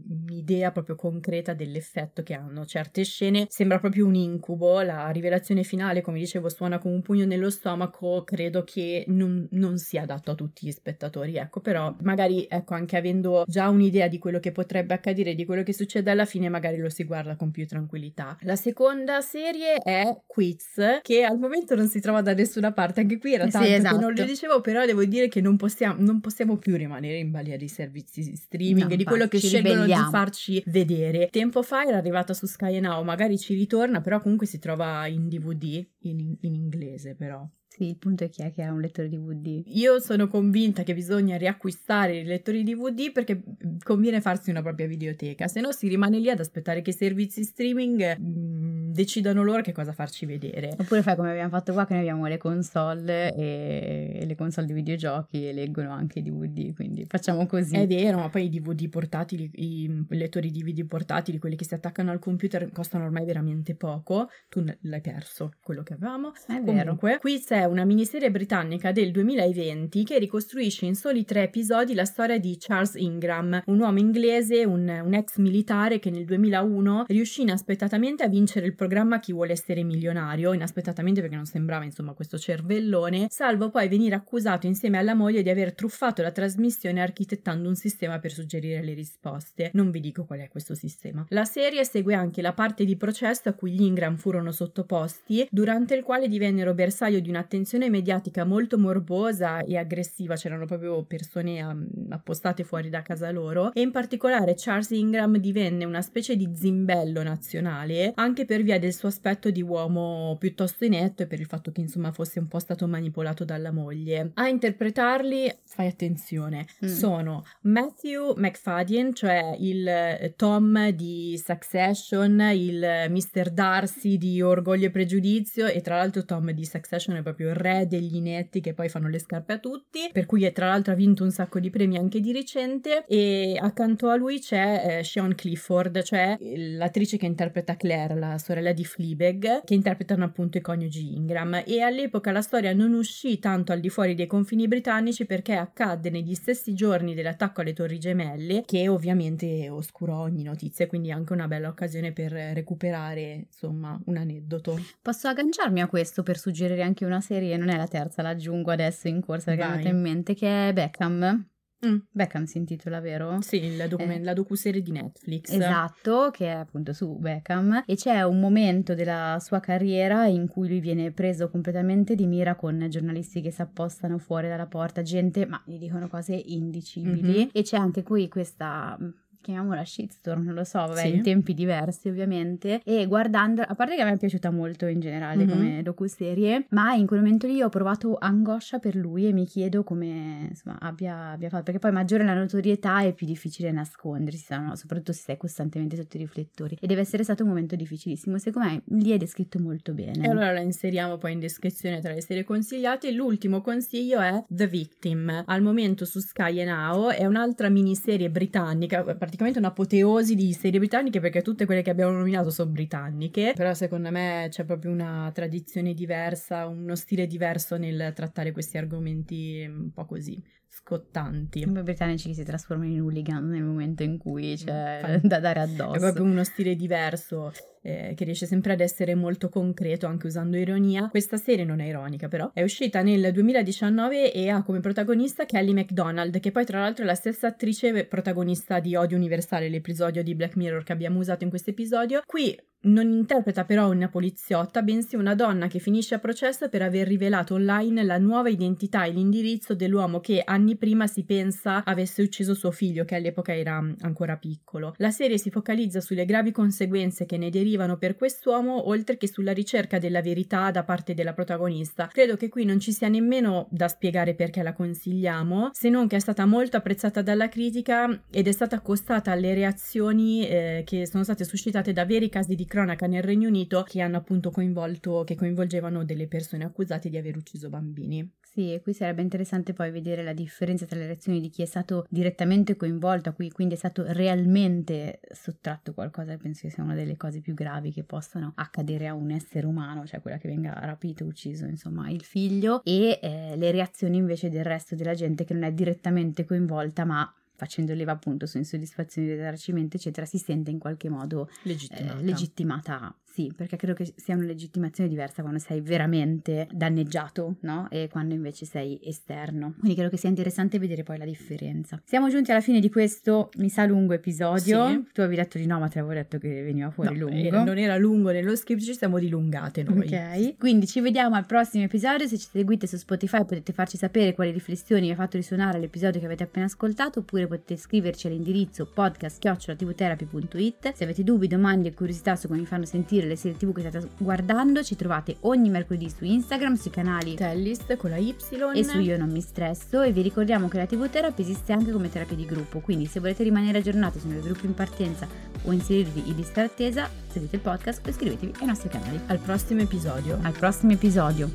un'idea proprio concreta dell'effetto che hanno certe scene. Sembra proprio un incubo, la rivelazione finale, come dicevo, suona come un pugno nello stomaco, credo che non, non sia adatto a tutti gli spettatori, ecco, però magari, ecco, anche avendo già un'idea di quello che potrebbe accadere, di quello che succede alla fine, magari lo si guarda con più tranquillità. La seconda serie è Quiz, che al momento non si trova da nessuna parte, anche qui era tanto sì, esatto. che non lo dicevo, però devo dire che non possiamo, non possiamo più rimanere in balia dei servizi streaming, no, di quello che scelgono di farci vedere. Tempo fa era arrivata su Sky Now, magari ci ritorno ritorna, però comunque si trova in DVD, in, in inglese però. Sì, il punto è chi è che ha un lettore DVD. Io sono convinta che bisogna riacquistare i lettori DVD perché conviene farsi una propria videoteca, se no si rimane lì ad aspettare che i servizi streaming mh, mm, decidano loro che cosa farci vedere. Oppure fai come abbiamo fatto qua che noi abbiamo le console e, e le console di videogiochi e leggono anche i DVD, quindi facciamo così. È vero, ma poi i DVD portatili, i lettori DVD portatili, quelli che si attaccano al computer costano ormai veramente poco, tu l'hai perso quello che avevamo. È vero. Comunque, Quiz è una miniserie britannica del 2020 che ricostruisce in soli tre episodi la storia di Charles Ingram, un uomo inglese, un, un ex militare che nel 2001 riuscì inaspettatamente a vincere il programma Chi vuole essere milionario, inaspettatamente perché non sembrava insomma questo cervellone, salvo poi venire accusato insieme alla moglie di aver truffato la trasmissione architettando un sistema per suggerire le risposte. Non vi dico qual è questo sistema. La serie segue anche la parte di processo a cui gli Ingram furono sottoposti, durante il quale divennero bersaglio di un'attenzione mediatica molto morbosa e aggressiva, c'erano proprio persone um, appostate fuori da casa loro, e in particolare Charles Ingram divenne una specie di zimbello nazionale, anche per via del suo aspetto di uomo piuttosto inetto e per il fatto che insomma fosse un po' stato manipolato dalla moglie. A interpretarli, fai attenzione, Mm. sono Matthew McFadden, cioè il eh, Tom di Succession, il eh, Mr. Darcy di Orgoglio e Pregiudizio e tra l'altro Tom di Succession è proprio il re degli inetti che poi fanno le scarpe a tutti, per cui è, tra l'altro ha vinto un sacco di premi anche di recente e accanto a lui c'è eh, Sean Clifford, cioè l'attrice che interpreta Claire, la sorella di Fleabag, che interpretano appunto i coniugi Ingram. E all'epoca la storia non uscì tanto al di fuori dei confini britannici perché accadde negli stessi giorni dell'attacco alle torri gemelle che ovviamente oscurò ogni notizia quindi anche una bella occasione per recuperare insomma un aneddoto. Posso agganciarmi a questo per suggerire anche una serie, non è la terza, l'aggiungo adesso in corsa perché mi è venuta in mente, che è Beckham. Mm. Beckham si intitola, vero? sì il document- Eh. la docuserie di Netflix Esatto, che è appunto su Beckham e c'è un momento della sua carriera in cui lui viene preso completamente di mira con giornalisti che si appostano fuori dalla porta, gente, ma gli dicono cose indicibili Mhm. e c'è anche qui questa chiamiamola shitstorm, non lo so, vabbè, Sì. in tempi diversi ovviamente e guardando, a parte che a me è piaciuta molto in generale Mhm. come docuserie, ma in quel momento lì ho provato angoscia per lui e mi chiedo come insomma abbia, abbia fatto, perché poi maggiore la notorietà è più difficile nascondersi, no? soprattutto se sei costantemente sotto i riflettori e deve essere stato un momento difficilissimo, secondo me lì è descritto molto bene. E allora la inseriamo poi in descrizione tra le serie consigliate. L'ultimo consiglio è The Victim, al momento su Sky Now, è un'altra miniserie britannica, praticamente un'apoteosi di serie britanniche perché tutte quelle che abbiamo nominato sono britanniche, però secondo me c'è proprio una tradizione diversa, uno stile diverso nel trattare questi argomenti un po' così scottanti. I britannici che si trasformano in hooligan nel momento in cui c'è Infatti. da dare addosso. È proprio uno stile diverso eh, che riesce sempre ad essere molto concreto anche usando ironia. Questa serie non è ironica però. È uscita nel 2019 e ha come protagonista Kelly MacDonald che poi tra l'altro è la stessa attrice protagonista di Odio Universale, l'episodio di Black Mirror che abbiamo usato in questo episodio. Qui non interpreta però una poliziotta, bensì una donna che finisce a processo per aver rivelato online la nuova identità e l'indirizzo dell'uomo che anni prima si pensa avesse ucciso suo figlio, che all'epoca era ancora piccolo. La serie si focalizza sulle gravi conseguenze che ne derivano per quest'uomo, oltre che sulla ricerca della verità da parte della protagonista. Credo che qui non ci sia nemmeno da spiegare perché la consigliamo, se non che è stata molto apprezzata dalla critica ed è stata accostata alle reazioni eh, che sono state suscitate da veri casi di cronaca nel Regno Unito che hanno appunto coinvolto, che coinvolgevano delle persone accusate di aver ucciso bambini. Sì, e qui sarebbe interessante poi vedere la differenza tra le reazioni di chi è stato direttamente coinvolto, a cui quindi è stato realmente sottratto qualcosa, penso che sia una delle cose più gravi che possano accadere a un essere umano, cioè quella che venga rapito, ucciso, insomma, il figlio, e eh, le reazioni invece del resto della gente che non è direttamente coinvolta, ma facendo leva appunto su insoddisfazioni, risarcimento, eccetera, si sente in qualche modo Legittimata. eh, legittimata, sì, perché credo che sia una legittimazione diversa quando sei veramente danneggiato, no? E quando invece sei esterno. Quindi credo che sia interessante vedere poi la differenza. Siamo giunti alla fine di questo, mi sa, lungo episodio. Sì. Tu avevi detto di no, ma te avevo detto che veniva fuori No, lungo. era- non era lungo nello script, ci siamo dilungate noi. Ok, quindi ci vediamo al prossimo episodio. Se ci seguite su Spotify potete farci sapere quali riflessioni vi ha fatto risuonare l'episodio che avete appena ascoltato, oppure potete scriverci all'indirizzo podcast.tvterapi.it. Se avete dubbi, domande e curiosità su come vi fanno sentire le serie TV che state guardando, ci trovate ogni mercoledì su Instagram, sui canali Tellist con la Y e su Io non mi stresso e vi ricordiamo che la TV Therapy esiste anche come terapia di gruppo, quindi se volete rimanere aggiornati sui nuovi gruppi in partenza o inserirvi in lista d'attesa, seguite il podcast o iscrivetevi ai nostri canali. Al prossimo episodio. Al prossimo episodio.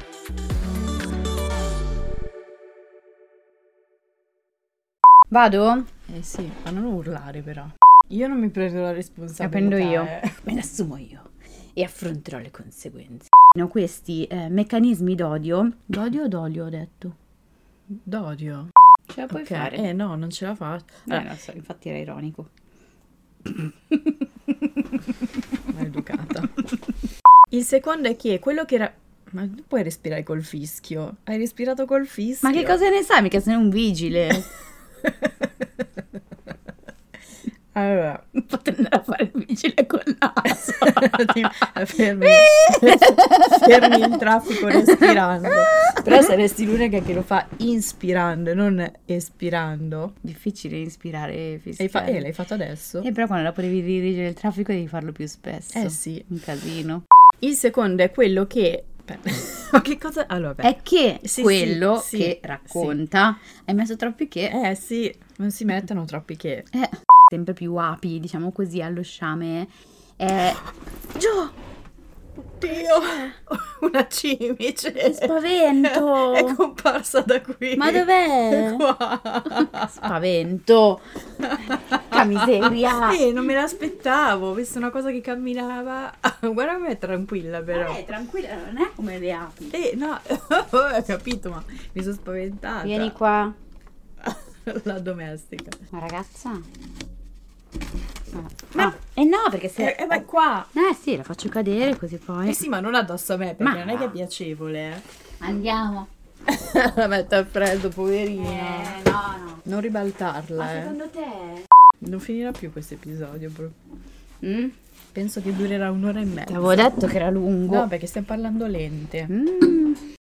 Vado? Eh sì, ma non urlare però. Io non mi prendo la responsabilità. La prendo io. eh. Me ne assumo io e affronterò le conseguenze. questi eh, meccanismi d'odio. D'odio o d'olio ho detto? D'odio. Ce la puoi Ok, fare? Eh no, non ce la faccio. Eh, lo so, infatti era ironico. Maleducata. Il secondo è che quello che era... Ma non puoi respirare col fischio. Hai respirato col fischio. Ma che cosa ne sai? Mica sei un vigile. Allora, Potrei andare a fare il vigile col naso. fermi, fermi il traffico respirando. Però saresti l'unica che lo fa inspirando e non espirando. Difficile ispirare e Hai fischiare. fa- eh, l'hai fatto adesso? Eh, però quando dopo devi dirigere il traffico devi farlo più spesso. Eh sì. Un casino. Il secondo è quello che... Ma che cosa... Allora, beh. È che Sì, quello sì, che sì, racconta hai messo troppi che Eh sì, non si mettono troppi che... eh, sempre più api, diciamo così, allo sciame. È Gio, Dio, una cimice. che spavento! È comparsa da qui. Ma dov'è? Qua. Spavento! Che miseria! Eh, non me l'aspettavo, ho visto una cosa che camminava. Guarda me è tranquilla però. Eh, tranquilla, non è come le api. Eh, no, ho capito, ma mi sono spaventata. Vieni qua, La domestica. ma ragazza. Ah, ah, eh no, perché se... Eh, eh, ma qua. Eh sì, la faccio cadere così poi... Eh sì, ma non addosso a me, perché Ma- non è che è piacevole. Andiamo. La metto al freddo, poverina. Eh, no, no. Non ribaltarla, Ma eh. secondo te... Non finirà più questo episodio, bro. Mm? Penso che durerà un'ora e mezza. Ti avevo detto che era lungo. No, perché stiamo parlando lente. Mm.